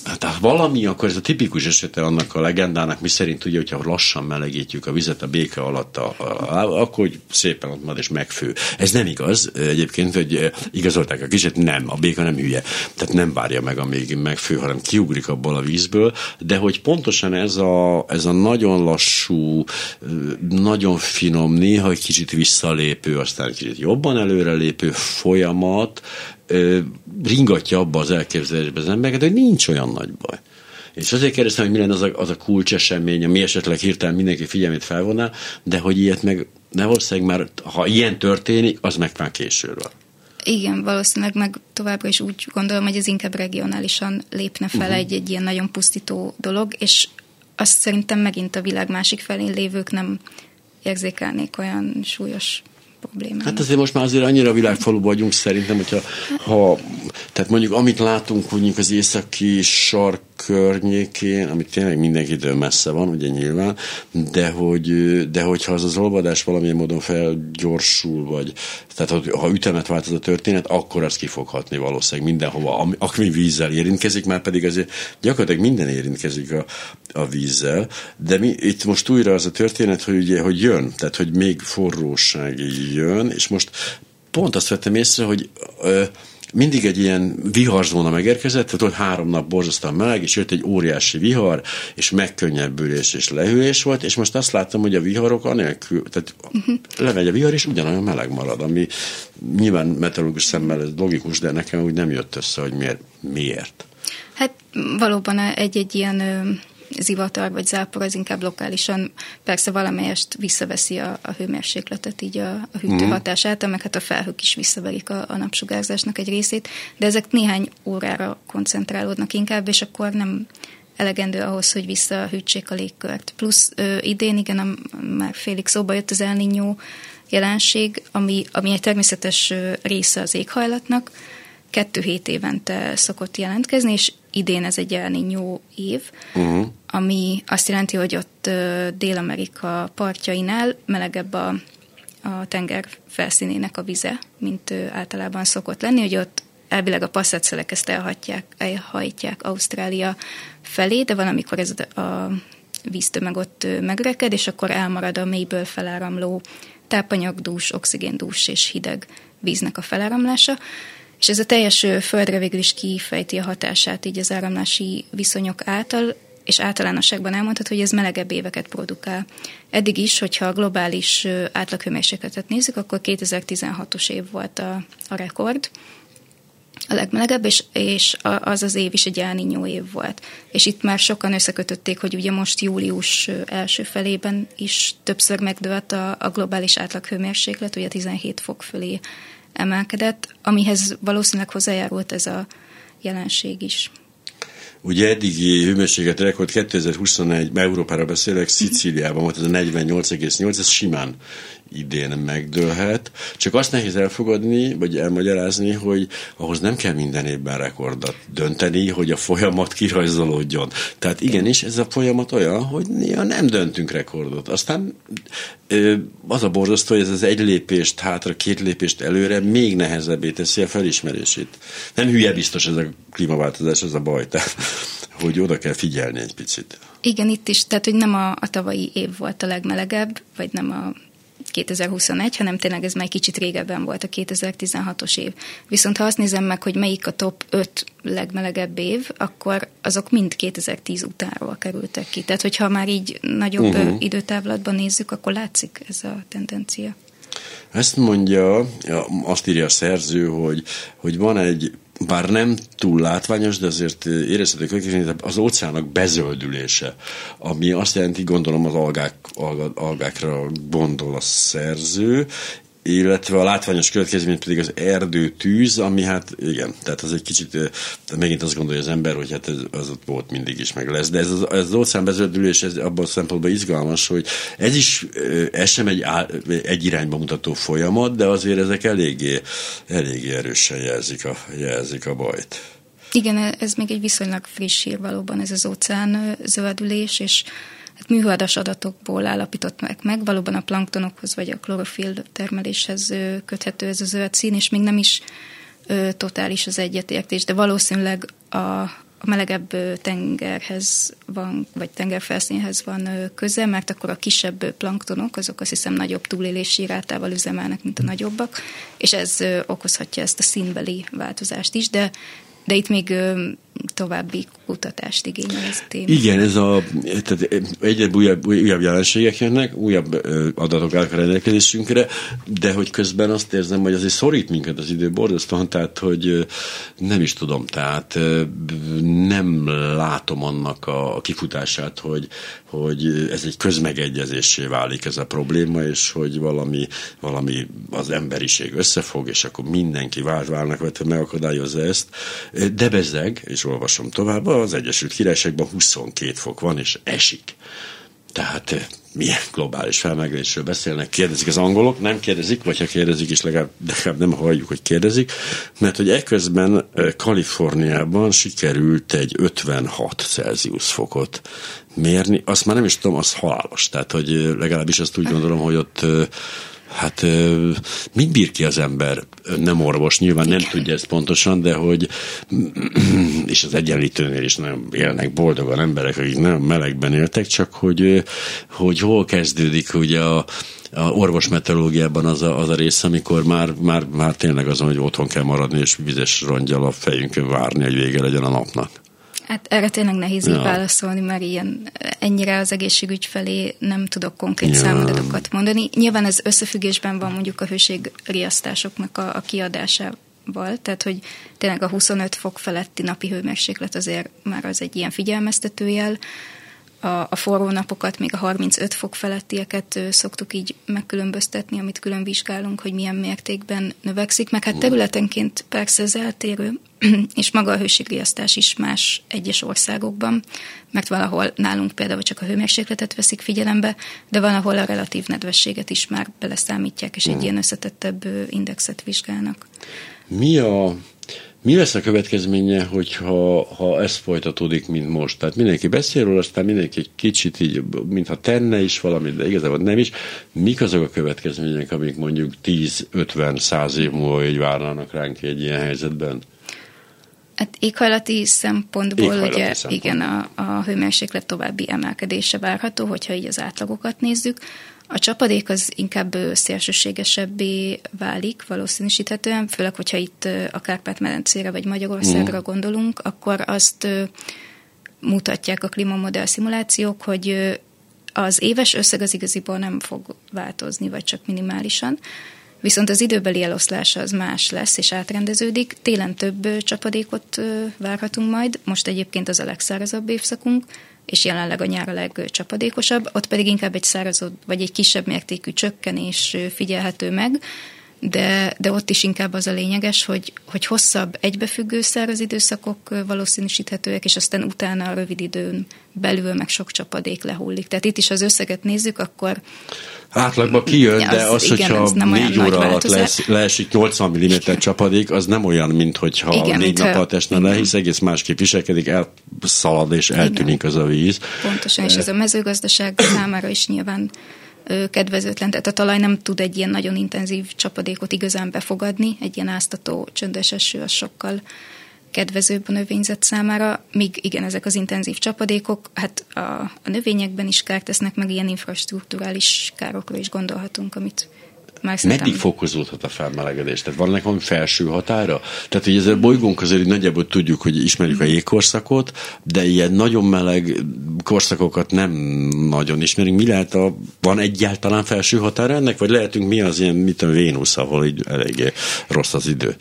hát, ha valami, akkor ez a tipikus esete annak a legendának, mi szerint ugye, hogyha lassan melegítjük a vizet a béke alatt, a, a, a, akkor hogy szépen ott van és megfő. Ez nem igaz egyébként, hogy igazolták a kicsit, nem, a béka nem hülye. Tehát nem várja meg, amíg megfő, hanem kiugrik abból a vízből, de hogy pontosan ez a, ez a nagyon lassú, nagyon finom, néha egy kicsit visszalépő, aztán kicsit jobban előrelépő folyamat, ringatja abba az elképzelésbe az embereket, hogy nincs olyan nagy baj. És azért kérdeztem, hogy mi lenne az a, az a kulcsesemény, ami esetleg hirtelen mindenki figyelmét felvonná, de hogy ilyet meg de valószínűleg már, ha ilyen történik, az meg már később van. Igen, valószínűleg meg továbbra is úgy gondolom, hogy ez inkább regionálisan lépne fel uh-huh. egy, egy ilyen nagyon pusztító dolog, és azt szerintem megint a világ másik felén lévők nem érzékelnék olyan súlyos problémának. Hát azért most már azért annyira világfalu vagyunk szerintem, hogyha ha, tehát mondjuk amit látunk mondjuk az északi sark környékén, amit tényleg mindenkitől messze van, ugye nyilván, de, hogy, de hogyha az az olvadás valamilyen módon felgyorsul, vagy tehát ha ütemet vált ez a történet, akkor az kifoghatni valószínűleg mindenhova, ami, ami vízzel érintkezik, már pedig azért gyakorlatilag minden érintkezik a, a vízzel, de mi, itt most újra az a történet, hogy ugye, hogy jön, tehát hogy még forróság jön, és most pont azt vettem észre, hogy ö, mindig egy ilyen viharzóna megérkezett, tehát ott három nap borzasztóan meleg, és jött egy óriási vihar, és megkönnyebbülés és lehűlés volt, és most azt láttam, hogy a viharok anélkül, tehát uh-huh. lemegy a vihar, és ugyanolyan meleg marad, ami nyilván meteorológus szemmel ez logikus, de nekem úgy nem jött össze, hogy miért. miért. Hát valóban egy-egy ilyen zivatar vagy zápor az inkább lokálisan persze valamelyest visszaveszi a, a hőmérsékletet, így a, a hűtő mm. hatását, meg hát a felhők is visszaverik a, a napsugárzásnak egy részét, de ezek néhány órára koncentrálódnak inkább, és akkor nem elegendő ahhoz, hogy visszahűtsék a légkört. Plusz ö, idén, igen, a, már félig szóba jött az El Niño jelenség, ami, ami egy természetes része az éghajlatnak, kettő hét évente szokott jelentkezni, és idén ez egy El év, uh-huh. ami azt jelenti, hogy ott Dél-Amerika partjainál melegebb a, a tenger felszínének a vize, mint általában szokott lenni, hogy ott elvileg a passzatszelek ezt elhatják, elhajtják Ausztrália felé, de van, amikor ez a víztömeg ott megreked, és akkor elmarad a mélyből feláramló tápanyagdús, oxigéndús és hideg víznek a feláramlása, és ez a teljes földre végül is kifejti a hatását így az áramlási viszonyok által, és általánosságban elmondható, hogy ez melegebb éveket produkál. Eddig is, hogyha a globális átlaghőmérsékletet nézzük, akkor 2016-os év volt a, a rekord, a legmelegebb, és, és az az év is egy elninyó év volt. És itt már sokan összekötötték, hogy ugye most július első felében is többször megdőlt a, a globális átlaghőmérséklet, ugye 17 fok fölé emelkedett, amihez valószínűleg hozzájárult ez a jelenség is. Ugye eddigi hőmérséklet rekord 2021, Európára beszélek, Szicíliában volt ez a 48,8, ez simán idén megdőlhet. Csak azt nehéz elfogadni, vagy elmagyarázni, hogy ahhoz nem kell minden évben rekordot dönteni, hogy a folyamat kirajzolódjon. Tehát igenis, ez a folyamat olyan, hogy néha nem döntünk rekordot. Aztán az a borzasztó, hogy ez az egy lépést hátra, két lépést előre még nehezebbé teszi a felismerését. Nem hülye biztos ez a klímaváltozás, ez a baj. Tehát, hogy oda kell figyelni egy picit. Igen, itt is, tehát hogy nem a, a tavalyi év volt a legmelegebb, vagy nem a 2021, hanem tényleg ez már egy kicsit régebben volt a 2016-os év. Viszont ha azt nézem meg, hogy melyik a top 5 legmelegebb év, akkor azok mind 2010 utánról kerültek ki. Tehát, hogyha már így nagyobb uh-huh. időtávlatban nézzük, akkor látszik ez a tendencia. Ezt mondja, azt írja a szerző, hogy, hogy van egy bár nem túl látványos, de azért érezhető az óceánok bezöldülése, ami azt jelenti, gondolom az algák, algákra gondol a szerző, illetve a látványos következmény pedig az erdőtűz, ami hát igen, tehát az egy kicsit, megint azt gondolja az ember, hogy hát ez, az ott volt mindig is, meg lesz. De ez az, ez az óceán bezöldülés ez abban a szempontból izgalmas, hogy ez is, ez sem egy, egy irányba mutató folyamat, de azért ezek eléggé, eléggé erősen jelzik a, jelzik a bajt. Igen, ez még egy viszonylag friss hír valóban, ez az óceán zöldülés, és hát műholdas adatokból állapították meg, valóban a planktonokhoz vagy a klorofil termeléshez köthető ez a zöld szín, és még nem is ö, totális az egyetértés, de valószínűleg a, a melegebb tengerhez van, vagy tengerfelszínhez van köze, mert akkor a kisebb planktonok, azok azt hiszem nagyobb túlélési rátával üzemelnek, mint a nagyobbak, és ez okozhatja ezt a színbeli változást is, de, de itt még további kutatást igényel ez téma. Igen, ez a, tehát egyre újabb, újabb jelenségek jönnek, újabb adatok állnak a rendelkezésünkre, de hogy közben azt érzem, hogy azért szorít minket az idő borzasztóan, tehát hogy nem is tudom, tehát nem látom annak a kifutását, hogy, hogy ez egy közmegegyezésé válik ez a probléma, és hogy valami, valami az emberiség összefog, és akkor mindenki vált válnak, vagy megakadályozza ezt. De bezeg, és olvasom tovább, az Egyesült Királyságban 22 fok van, és esik. Tehát eh, milyen globális felmelegedésről beszélnek, kérdezik az angolok, nem kérdezik, vagy ha kérdezik is, legalább, legalább nem halljuk, hogy kérdezik, mert hogy ekközben eh, Kaliforniában sikerült egy 56 Celsius fokot mérni, azt már nem is tudom, az halálos, tehát hogy eh, legalábbis azt úgy gondolom, hogy ott Hát mit bír ki az ember? Nem orvos, nyilván nem tudja ezt pontosan, de hogy és az egyenlítőnél is nem élnek boldogan emberek, akik nem melegben éltek, csak hogy, hogy hol kezdődik ugye a, a orvos meteorológiában az a, az a rész, amikor már, már, már tényleg azon, hogy otthon kell maradni, és vizes rongyal a fejünkön várni, hogy vége legyen a napnak. Hát erre tényleg nehéz ja. válaszolni, mert ilyen ennyire az egészségügy felé nem tudok konkrét ja. számadatokat mondani. Nyilván ez összefüggésben van mondjuk a hőségriasztásoknak a, a kiadásával, tehát hogy tényleg a 25 fok feletti napi hőmérséklet azért már az egy ilyen figyelmeztetőjel, a, a forró napokat, még a 35 fok felettieket szoktuk így megkülönböztetni, amit külön vizsgálunk, hogy milyen mértékben növekszik, meg hát területenként persze ez eltérő, és maga a hőségriasztás is más egyes országokban, mert valahol nálunk például csak a hőmérsékletet veszik figyelembe, de valahol a relatív nedvességet is már beleszámítják, és egy ilyen összetettebb indexet vizsgálnak. Mi a mi lesz a következménye, hogyha ha ez folytatódik, mint most? Tehát mindenki beszél róla, aztán mindenki egy kicsit így, mintha tenne is valamit, de igazából nem is. Mik azok a következmények, amik mondjuk 10-50-100 év múlva így várnának ránk egy ilyen helyzetben? Hát éghajlati szempontból éghajlati ugye szempont. igen, a, a hőmérséklet további emelkedése várható, hogyha így az átlagokat nézzük. A csapadék az inkább szélsőségesebbé válik valószínűsíthetően, főleg, hogyha itt a Kárpát-medencére vagy Magyarországra mm. gondolunk, akkor azt mutatják a klímamodell szimulációk, hogy az éves összeg az igaziból nem fog változni, vagy csak minimálisan. Viszont az időbeli eloszlása az más lesz, és átrendeződik. Télen több csapadékot várhatunk majd, most egyébként az a legszárazabb évszakunk, és jelenleg a nyár a legcsapadékosabb, ott pedig inkább egy szárazod, vagy egy kisebb mértékű csökkenés figyelhető meg, de, de ott is inkább az a lényeges, hogy, hogy hosszabb egybefüggő száraz időszakok valószínűsíthetőek, és aztán utána a rövid időn belül meg sok csapadék lehullik. Tehát itt is az összeget nézzük, akkor Átlagban kijön, de az, igen, hogyha az négy óra alatt lesz, leesik 80 mm csapadék, az nem olyan, mint hogyha igen, négy nap alatt esne le, hisz egész másképp viselkedik, elszalad és eltűnik igen. az a víz. Pontosan, és ez a mezőgazdaság számára is nyilván kedvezőtlen, tehát a talaj nem tud egy ilyen nagyon intenzív csapadékot igazán befogadni, egy ilyen áztató csöndes eső az sokkal kedvezőbb a növényzet számára, míg igen, ezek az intenzív csapadékok, hát a, a növényekben is kárt tesznek, meg ilyen infrastruktúrális károkra is gondolhatunk, amit már Meddig fokozódhat a felmelegedés? Tehát van ennek valami felső határa? Tehát, hogy ezzel bolygónk azért nagyjából tudjuk, hogy ismerjük a jégkorszakot, de ilyen nagyon meleg korszakokat nem nagyon ismerünk. Mi lehet a, van egyáltalán felső határa ennek? Vagy lehetünk mi az ilyen, mit a Vénusz, ahol így eléggé rossz az idő?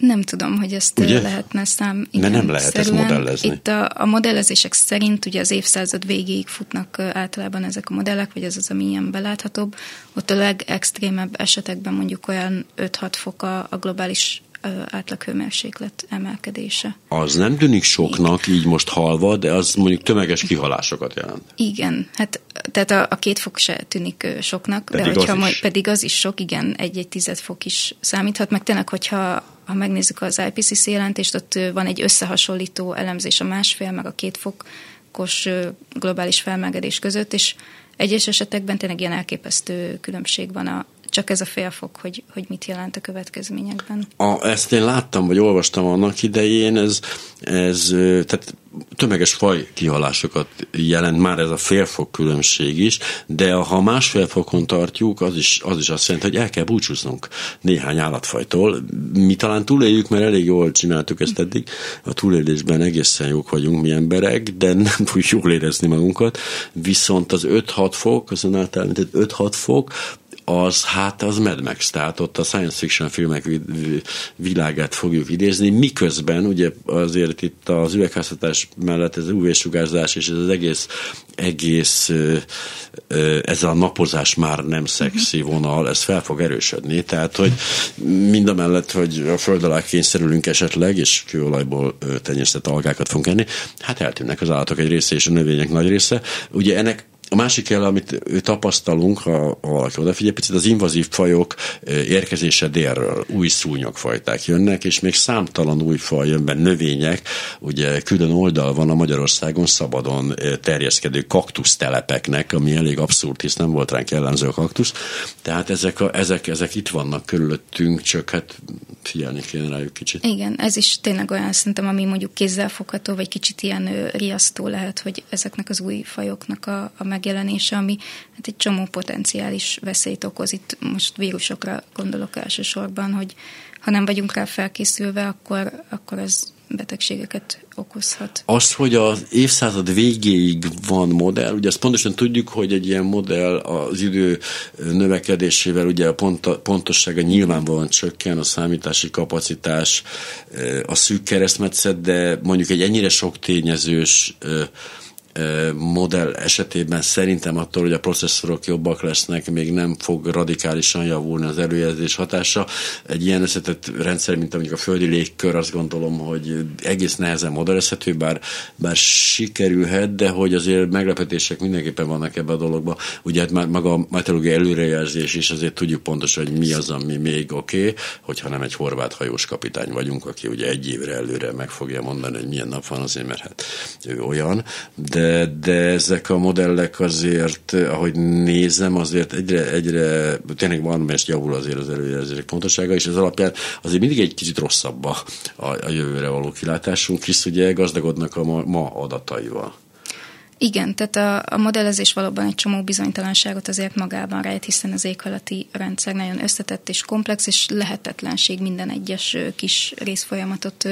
Nem tudom, hogy ezt ugye? lehetne szám. Igen, nem lehet ezt modellezni. Itt a, a modellezések szerint ugye az évszázad végéig futnak általában ezek a modellek, vagy ez az, ami ilyen beláthatóbb. Ott a legextrémebb esetekben mondjuk olyan 5-6 fok a, a globális átlaghőmérséklet emelkedése. Az nem tűnik soknak, így most halva, de az mondjuk tömeges kihalásokat jelent. Igen, hát tehát a, a két fok se tűnik soknak, pedig de hogyha majd, pedig az is sok, igen, egy-egy tized fok is számíthat, meg tényleg, hogyha ha megnézzük az IPCC jelentést, ott van egy összehasonlító elemzés a másfél, meg a két fokos globális felmelegedés között, és egyes esetekben tényleg ilyen elképesztő különbség van a csak ez a félfok, hogy, hogy mit jelent a következményekben. A, ezt én láttam, vagy olvastam annak idején, ez, ez tehát tömeges faj kihalásokat jelent már ez a félfok különbség is, de ha másfél fokon tartjuk, az is, az is azt jelenti, hogy el kell búcsúznunk néhány állatfajtól. Mi talán túléljük, mert elég jól csináltuk ezt eddig. A túlélésben egészen jók vagyunk mi emberek, de nem tudjuk jól érezni magunkat. Viszont az 5-6 fok, az által 5-6 fok, az hát az Mad Max, tehát ott a science fiction filmek világát fogjuk idézni, miközben ugye azért itt az üvegházhatás mellett ez UV-sugárzás és ez az egész, egész ez a napozás már nem szexi mhm. vonal, ez fel fog erősödni, tehát hogy mind a mellett, hogy a föld alá kényszerülünk esetleg, és kőolajból tenyésztett algákat fogunk enni, hát eltűnnek az állatok egy része és a növények nagy része. Ugye ennek a másik el, amit tapasztalunk, ha valaki odafigyel, picit az invazív fajok érkezése délről, új szúnyogfajták jönnek, és még számtalan új faj jön be, növények, ugye külön oldal van a Magyarországon szabadon terjeszkedő kaktusztelepeknek, ami elég abszurd, hisz nem volt ránk jellemző a kaktusz. Tehát ezek, a, ezek, ezek itt vannak körülöttünk, csak hát figyelni kéne rájuk kicsit. Igen, ez is tényleg olyan szerintem, ami mondjuk kézzelfogható, vagy kicsit ilyen riasztó lehet, hogy ezeknek az új fajoknak a, a megjelenése, ami hát egy csomó potenciális veszélyt okoz. Itt most vírusokra gondolok elsősorban, hogy ha nem vagyunk rá felkészülve, akkor, akkor ez betegségeket okozhat. Az, hogy az évszázad végéig van modell, ugye azt pontosan tudjuk, hogy egy ilyen modell az idő növekedésével ugye a pont, pontossága nyilvánvalóan csökken, a számítási kapacitás, a szűk keresztmetszet, de mondjuk egy ennyire sok tényezős modell esetében szerintem attól, hogy a processzorok jobbak lesznek, még nem fog radikálisan javulni az előjelzés hatása. Egy ilyen összetett rendszer, mint mondjuk a földi légkör, azt gondolom, hogy egész nehezen modellezhető, bár, bár sikerülhet, de hogy azért meglepetések mindenképpen vannak ebbe a dologba. Ugye hát maga a meteorológiai előrejelzés is azért tudjuk pontosan, hogy mi az, ami még oké, okay, hogyha nem egy horvát hajós kapitány vagyunk, aki ugye egy évre előre meg fogja mondani, hogy milyen nap van azért, mert hát ő olyan, de de, de ezek a modellek azért, ahogy nézem, azért egyre, egyre tényleg van, mert javul azért az előjelzések pontossága, és ez alapján azért mindig egy kicsit rosszabb a, a jövőre való kilátásunk, hisz ugye gazdagodnak a ma, ma adataival. Igen, tehát a, a modellezés valóban egy csomó bizonytalanságot azért magában rejt, hiszen az éghajlati rendszer nagyon összetett és komplex, és lehetetlenség minden egyes kis részfolyamatot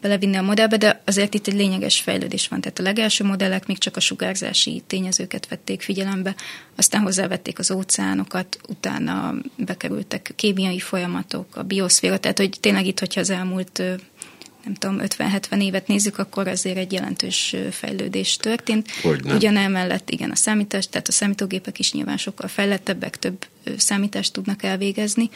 belevinni a modellbe, de azért itt egy lényeges fejlődés van. Tehát a legelső modellek még csak a sugárzási tényezőket vették figyelembe, aztán hozzávették az óceánokat, utána bekerültek kémiai folyamatok, a bioszféra, tehát hogy tényleg itt, hogyha az elmúlt nem tudom, 50-70 évet nézzük, akkor azért egy jelentős fejlődés történt. Hogyne. Ugyan emellett igen a számítás, tehát a számítógépek is nyilván sokkal fejlettebbek, több számítást tudnak elvégezni,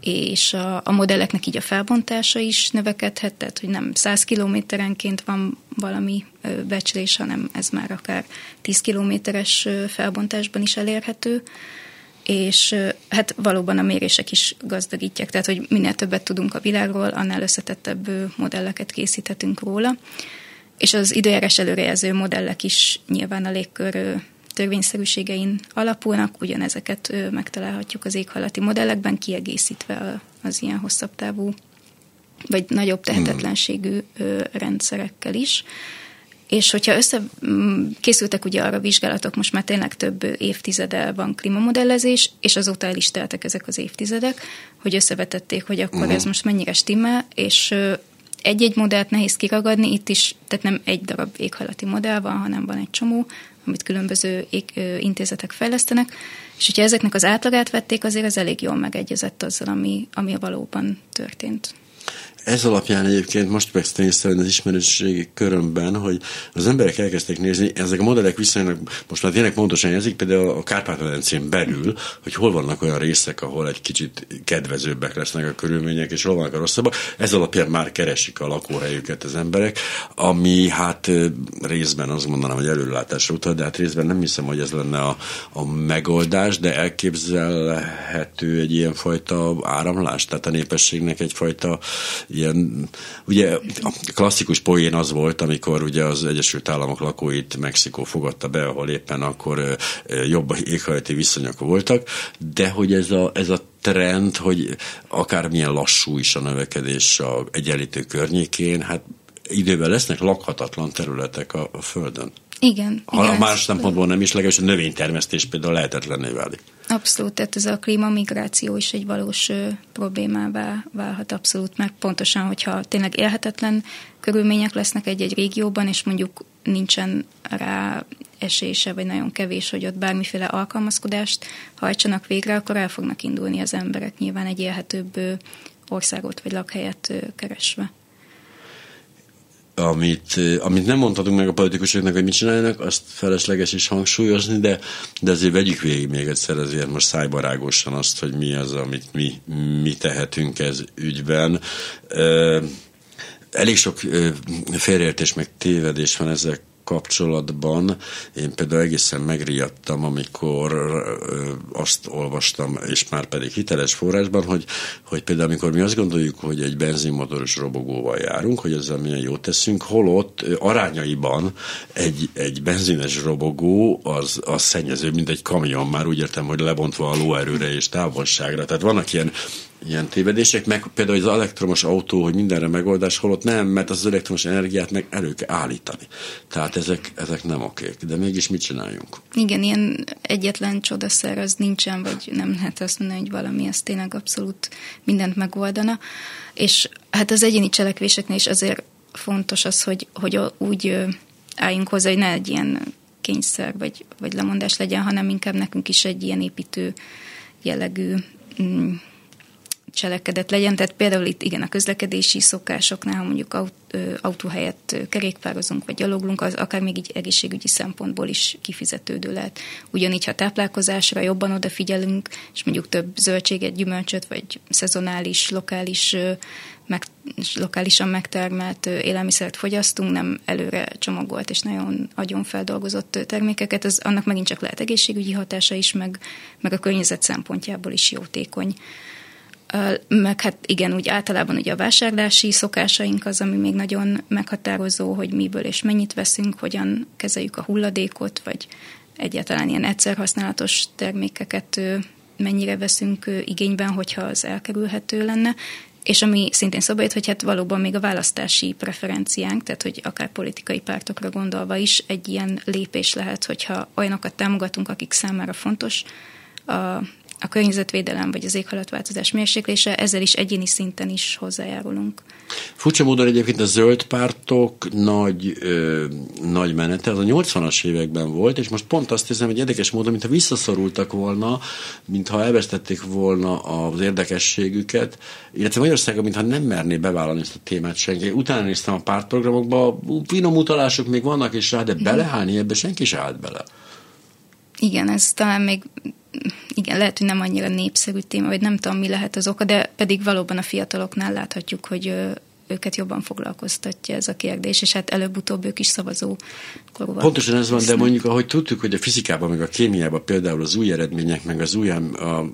és a, a modelleknek így a felbontása is növekedhet, tehát hogy nem 100 kilométerenként van valami becslés, hanem ez már akár 10 kilométeres felbontásban is elérhető és hát valóban a mérések is gazdagítják, tehát hogy minél többet tudunk a világról, annál összetettebb modelleket készíthetünk róla. És az időjárás előrejelző modellek is nyilván a légkör törvényszerűségein alapulnak, ugyanezeket megtalálhatjuk az éghajlati modellekben, kiegészítve az ilyen hosszabb távú vagy nagyobb tehetetlenségű rendszerekkel is. És hogyha össze mm, készültek ugye arra vizsgálatok, most már tényleg több évtizede van klímamodellezés, és azóta el is teltek ezek az évtizedek, hogy összevetették, hogy akkor uh-huh. ez most mennyire stimmel, és egy-egy modellt nehéz kiragadni, itt is, tehát nem egy darab éghajlati modell van, hanem van egy csomó, amit különböző intézetek fejlesztenek, és hogyha ezeknek az átlagát vették, azért ez elég jól megegyezett azzal, ami, ami valóban történt ez alapján egyébként most megsztényszerűen az ismerőségi körömben, hogy az emberek elkezdték nézni, ezek a modellek viszonylag most már tényleg pontosan jelzik, például a Kárpát-medencén belül, hogy hol vannak olyan részek, ahol egy kicsit kedvezőbbek lesznek a körülmények, és hol vannak a rosszabbak. Ez alapján már keresik a lakóhelyüket az emberek, ami hát részben azt mondanám, hogy előrelátásra utal, de hát részben nem hiszem, hogy ez lenne a, a megoldás, de elképzelhető egy ilyenfajta áramlás, tehát a népességnek egyfajta ilyen, ugye a klasszikus poén az volt, amikor ugye az Egyesült Államok lakóit Mexikó fogadta be, ahol éppen akkor jobb éghajlati viszonyok voltak, de hogy ez a, ez a trend, hogy akármilyen lassú is a növekedés a egyenlítő környékén, hát időben lesznek lakhatatlan területek a, a Földön. Igen. Ha igen, más szempontból nem is legalábbis a növénytermesztés például lehetetlenné válik. Abszolút, tehát ez a klímamigráció is egy valós ö, problémává válhat abszolút meg. Pontosan, hogyha tényleg élhetetlen körülmények lesznek egy-egy régióban, és mondjuk nincsen rá esése, vagy nagyon kevés, hogy ott bármiféle alkalmazkodást hajtsanak végre, akkor el fognak indulni az emberek nyilván egy élhetőbb országot vagy lakhelyet keresve amit, amit nem mondhatunk meg a politikusoknak, hogy mit csinálnak, azt felesleges is hangsúlyozni, de, de azért vegyük végig még egyszer azért most szájbarágosan azt, hogy mi az, amit mi, mi tehetünk ez ügyben. Elég sok félreértés meg tévedés van ezek kapcsolatban én például egészen megriadtam, amikor azt olvastam, és már pedig hiteles forrásban, hogy, hogy például amikor mi azt gondoljuk, hogy egy benzinmotoros robogóval járunk, hogy ezzel milyen jót teszünk, holott arányaiban egy, egy benzines robogó az, az szennyező, mint egy kamion, már úgy értem, hogy lebontva a lóerőre és távolságra. Tehát vannak ilyen ilyen tévedések, meg például az elektromos autó, hogy mindenre megoldás, holott nem, mert az elektromos energiát meg elő kell állítani. Tehát ezek, ezek nem okék, de mégis mit csináljunk? Igen, ilyen egyetlen csodaszer az nincsen, vagy nem lehet azt mondani, hogy valami az tényleg abszolút mindent megoldana. És hát az egyéni cselekvéseknél is azért fontos az, hogy, hogy úgy álljunk hozzá, hogy ne egy ilyen kényszer vagy, vagy lemondás legyen, hanem inkább nekünk is egy ilyen építő jellegű mm, cselekedet legyen. Tehát például itt igen a közlekedési szokásoknál, ha mondjuk autó helyett kerékpározunk vagy gyaloglunk, az akár még így egészségügyi szempontból is kifizetődő lehet. Ugyanígy, ha táplálkozásra jobban odafigyelünk, és mondjuk több zöldséget, gyümölcsöt, vagy szezonális, lokális meg, lokálisan megtermelt élelmiszert fogyasztunk, nem előre csomagolt és nagyon agyon feldolgozott termékeket, az annak megint csak lehet egészségügyi hatása is, meg, meg a környezet szempontjából is jótékony meg hát igen, úgy általában ugye a vásárlási szokásaink az, ami még nagyon meghatározó, hogy miből és mennyit veszünk, hogyan kezeljük a hulladékot, vagy egyáltalán ilyen egyszer használatos termékeket mennyire veszünk igényben, hogyha az elkerülhető lenne. És ami szintén szóba jött, hogy hát valóban még a választási preferenciánk, tehát hogy akár politikai pártokra gondolva is egy ilyen lépés lehet, hogyha olyanokat támogatunk, akik számára fontos a a környezetvédelem vagy az éghajlatváltozás mérséklése, ezzel is egyéni szinten is hozzájárulunk. Furcsa módon egyébként a zöld pártok nagy, ö, nagy menete, az a 80-as években volt, és most pont azt hiszem, hogy érdekes módon, mintha visszaszorultak volna, mintha elvesztették volna az érdekességüket, illetve Magyarországon, mintha nem merné bevállalni ezt a témát senki. Utána néztem a pártprogramokba, finom utalások még vannak is rá, de beleállni ebbe senki se állt bele. Igen, ez talán még igen, lehet, hogy nem annyira népszerű téma, vagy nem tudom, mi lehet az oka, de pedig valóban a fiataloknál láthatjuk, hogy őket jobban foglalkoztatja ez a kérdés, és hát előbb-utóbb ők is szavazó korúak. Pontosan ez van, de mondjuk, ahogy tudtuk, hogy a fizikában, meg a kémiában például az új eredmények, meg az új,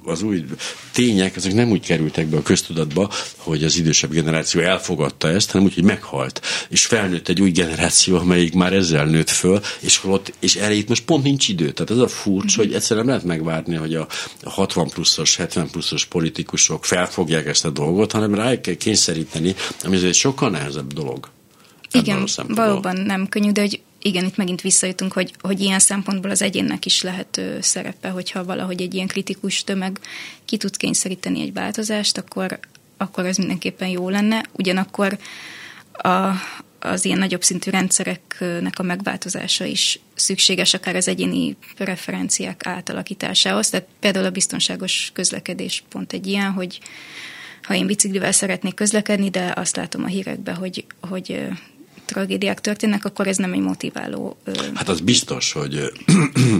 az új tények, ezek nem úgy kerültek be a köztudatba, hogy az idősebb generáció elfogadta ezt, hanem úgy, hogy meghalt. És felnőtt egy új generáció, amelyik már ezzel nőtt föl, és holott, és erre itt most pont nincs idő. Tehát ez a furcsa, hogy egyszerűen nem lehet megvárni, hogy a 60 pluszos, 70 pluszos politikusok felfogják ezt a dolgot, hanem rá kell kényszeríteni, ami ez egy sokkal nehezebb dolog. Igen, valóban nem könnyű, de hogy igen, itt megint visszajutunk, hogy, hogy ilyen szempontból az egyénnek is lehet ö, szerepe, hogyha valahogy egy ilyen kritikus tömeg ki tud kényszeríteni egy változást, akkor, akkor ez mindenképpen jó lenne. Ugyanakkor a, az ilyen nagyobb szintű rendszereknek a megváltozása is szükséges, akár az egyéni preferenciák átalakításához. Tehát például a biztonságos közlekedés pont egy ilyen, hogy ha én biciklivel szeretnék közlekedni, de azt látom a hírekben, hogy, hogy tragédiák történnek, akkor ez nem egy motiváló. Hát az biztos, hogy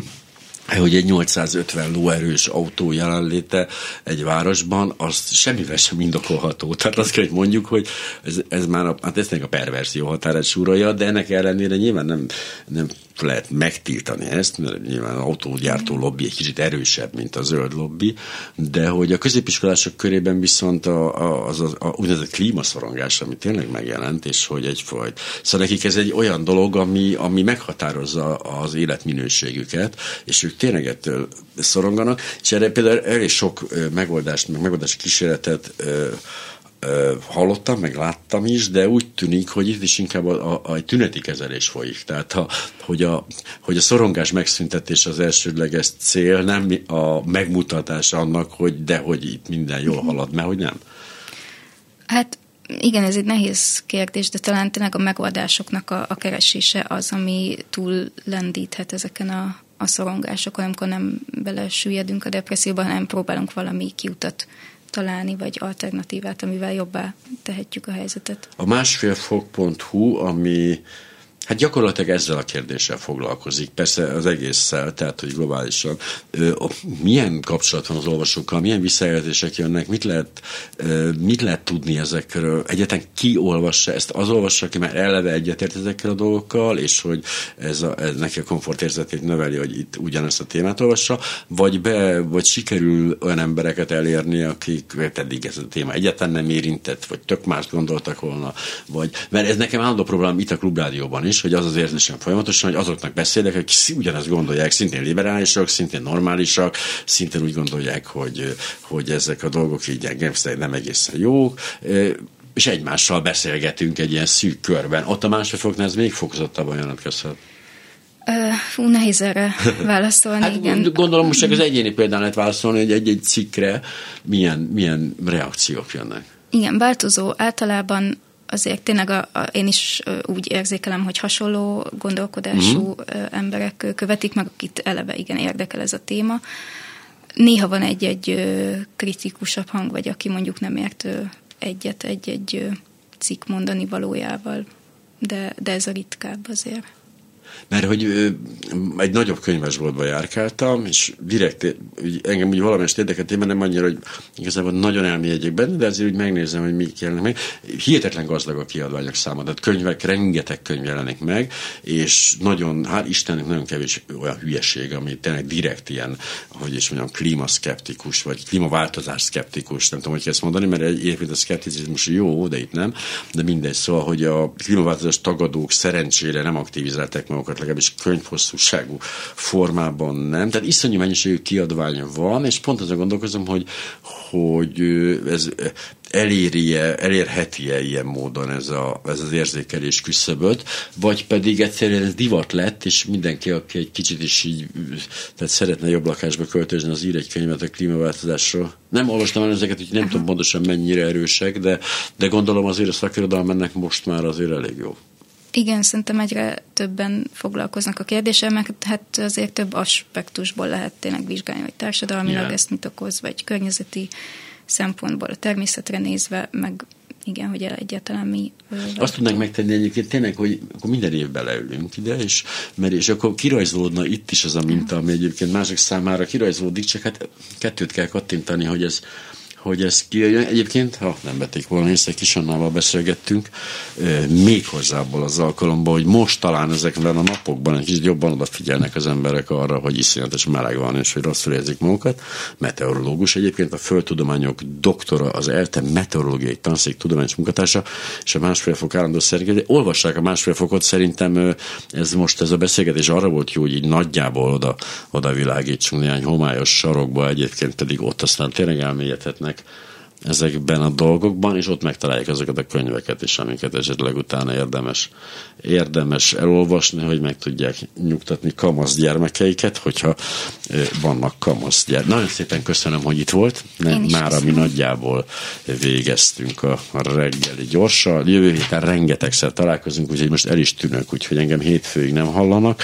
hogy egy 850 lóerős autó jelenléte egy városban, az semmivel sem indokolható. Tehát azt kell, hogy mondjuk, hogy ez, ez már a, hát ez a perverzió határát súrolja, de ennek ellenére nyilván nem, nem lehet megtiltani ezt, mert nyilván az autógyártó lobby egy kicsit erősebb, mint a zöld lobby, de hogy a középiskolások körében viszont a, a, az, az a, úgynevezett klímaszorongás, ami tényleg megjelent, és hogy egyfajta. Szóval nekik ez egy olyan dolog, ami, ami meghatározza az életminőségüket, és ők tényleg ettől szoronganak, és erre például elég sok megoldást, meg megoldási kísérletet hallottam, meg láttam is, de úgy tűnik, hogy itt is inkább a, a, a tüneti kezelés folyik. Tehát, ha, hogy, a, hogy a szorongás megszüntetés az elsődleges cél, nem a megmutatás annak, hogy de hogy itt minden jól halad, mert hogy nem. Hát igen, ez egy nehéz kérdés, de talán tényleg a megoldásoknak a, a keresése az, ami túl lendíthet ezeken a, a szorongásokon, amikor nem belesüllyedünk a depresszióba, hanem próbálunk valami kiutat találni, vagy alternatívát, amivel jobbá tehetjük a helyzetet. A másfélfok.hu, ami Hát gyakorlatilag ezzel a kérdéssel foglalkozik, persze az egésszel, tehát hogy globálisan. Milyen kapcsolat van az olvasókkal, milyen visszajelzések jönnek, mit lehet, mit lehet tudni ezekről? Egyetlen ki olvassa ezt? Az olvassa, aki már eleve egyetért ezekkel a dolgokkal, és hogy ez, a, ez neki a komfortérzetét növeli, hogy itt ugyanezt a témát olvassa, vagy be, vagy sikerül olyan embereket elérni, akik eddig ez a téma egyetlen nem érintett, vagy tök más gondoltak volna, vagy, mert ez nekem állandó probléma itt a klubrádióban is, is, hogy az az érzésem folyamatosan, hogy azoknak beszélek, akik ugyanezt gondolják, szintén liberálisak, szintén normálisak, szintén úgy gondolják, hogy, hogy ezek a dolgok így nem egészen jók, és egymással beszélgetünk egy ilyen szűk körben. Ott a másodfoknál ez még fokozottabban jelentkezhet. Fú, nehéz erre válaszolni, hát, igen. Gondolom most csak az egyéni példán lehet válaszolni, hogy egy-egy cikkre milyen, milyen reakciók jönnek. Igen, változó. Általában azért tényleg a, a, én is úgy érzékelem, hogy hasonló gondolkodású mm. emberek követik meg, akit eleve igen érdekel ez a téma. Néha van egy-egy kritikusabb hang, vagy aki mondjuk nem ért egyet egy-egy cikk mondani valójával, de, de ez a ritkább azért mert hogy egy nagyobb könyvesboltba járkáltam, és direkt engem úgy valamelyest érdekelt én nem annyira, hogy igazából nagyon elmélyegyek benne, de azért úgy megnézem, hogy mi kellene meg. Hihetetlen gazdag a kiadványok száma, tehát könyvek, rengeteg könyv jelenik meg, és nagyon, hát Istennek nagyon kevés olyan hülyeség, ami tényleg direkt ilyen, hogy is mondjam, klímaszkeptikus, vagy klímaváltozás szkeptikus, nem tudom, hogy kell ezt mondani, mert egyébként a szkepticizmus jó, de itt nem, de mindegy, szóval, hogy a klímaváltozás tagadók szerencsére nem aktivizálták magukat legalábbis könyvhosszúságú formában nem. Tehát iszonyú mennyiségű kiadvány van, és pont azon gondolkozom, hogy, hogy ez eléri-e, elérheti-e ilyen módon ez, a, ez az érzékelés küszöböt, vagy pedig egyszerűen ez divat lett, és mindenki, aki egy kicsit is így tehát szeretne jobb lakásba költözni, az ír egy könyvet a klímaváltozásról. Nem olvastam el ezeket, úgyhogy nem tudom pontosan mennyire erősek, de, de gondolom azért a szakirodalom ennek most már azért elég jó. Igen, szerintem egyre többen foglalkoznak a kérdéssel, mert hát azért több aspektusból lehet tényleg vizsgálni, hogy társadalmilag yeah. ezt mit okoz, vagy környezeti szempontból a természetre nézve, meg igen, hogy egyáltalán mi... Azt tudnánk megtenni egyébként tényleg, hogy akkor minden évben leülünk ide, és, mert, és akkor kirajzolódna itt is az a minta, ami egyébként mások számára kirajzolódik, csak hát kettőt kell kattintani, hogy ez hogy ez kijöjjön. Egyébként, ha nem vették volna észre, kis Annával beszélgettünk, még hozzából az alkalomból, hogy most talán ezekben a napokban egy kicsit jobban odafigyelnek az emberek arra, hogy iszonyatos meleg van, és hogy rosszul érzik magukat. Meteorológus egyébként, a földtudományok doktora, az ELTE meteorológiai tanszék tudományos munkatársa, és a másfél fok állandó szerkezet. Olvassák a másfél fokot, szerintem ez most ez a beszélgetés arra volt jó, hogy így nagyjából oda, oda világítsunk néhány homályos sarokba, egyébként pedig ott aztán tényleg elmélyedhetnek ezekben a dolgokban, és ott megtalálják azokat a könyveket is, amiket esetleg utána érdemes, érdemes elolvasni, hogy meg tudják nyugtatni kamasz gyermekeiket, hogyha vannak kamasz gyermek. Nagyon szépen köszönöm, hogy itt volt. Nem, már ami nagyjából végeztünk a, reggeli gyorsan. Jövő héten rengetegszer találkozunk, úgyhogy most el is tűnök, úgyhogy engem hétfőig nem hallanak,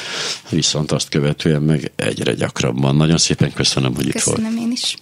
viszont azt követően meg egyre gyakrabban. Nagyon szépen köszönöm, hogy köszönöm itt volt. Köszönöm én is.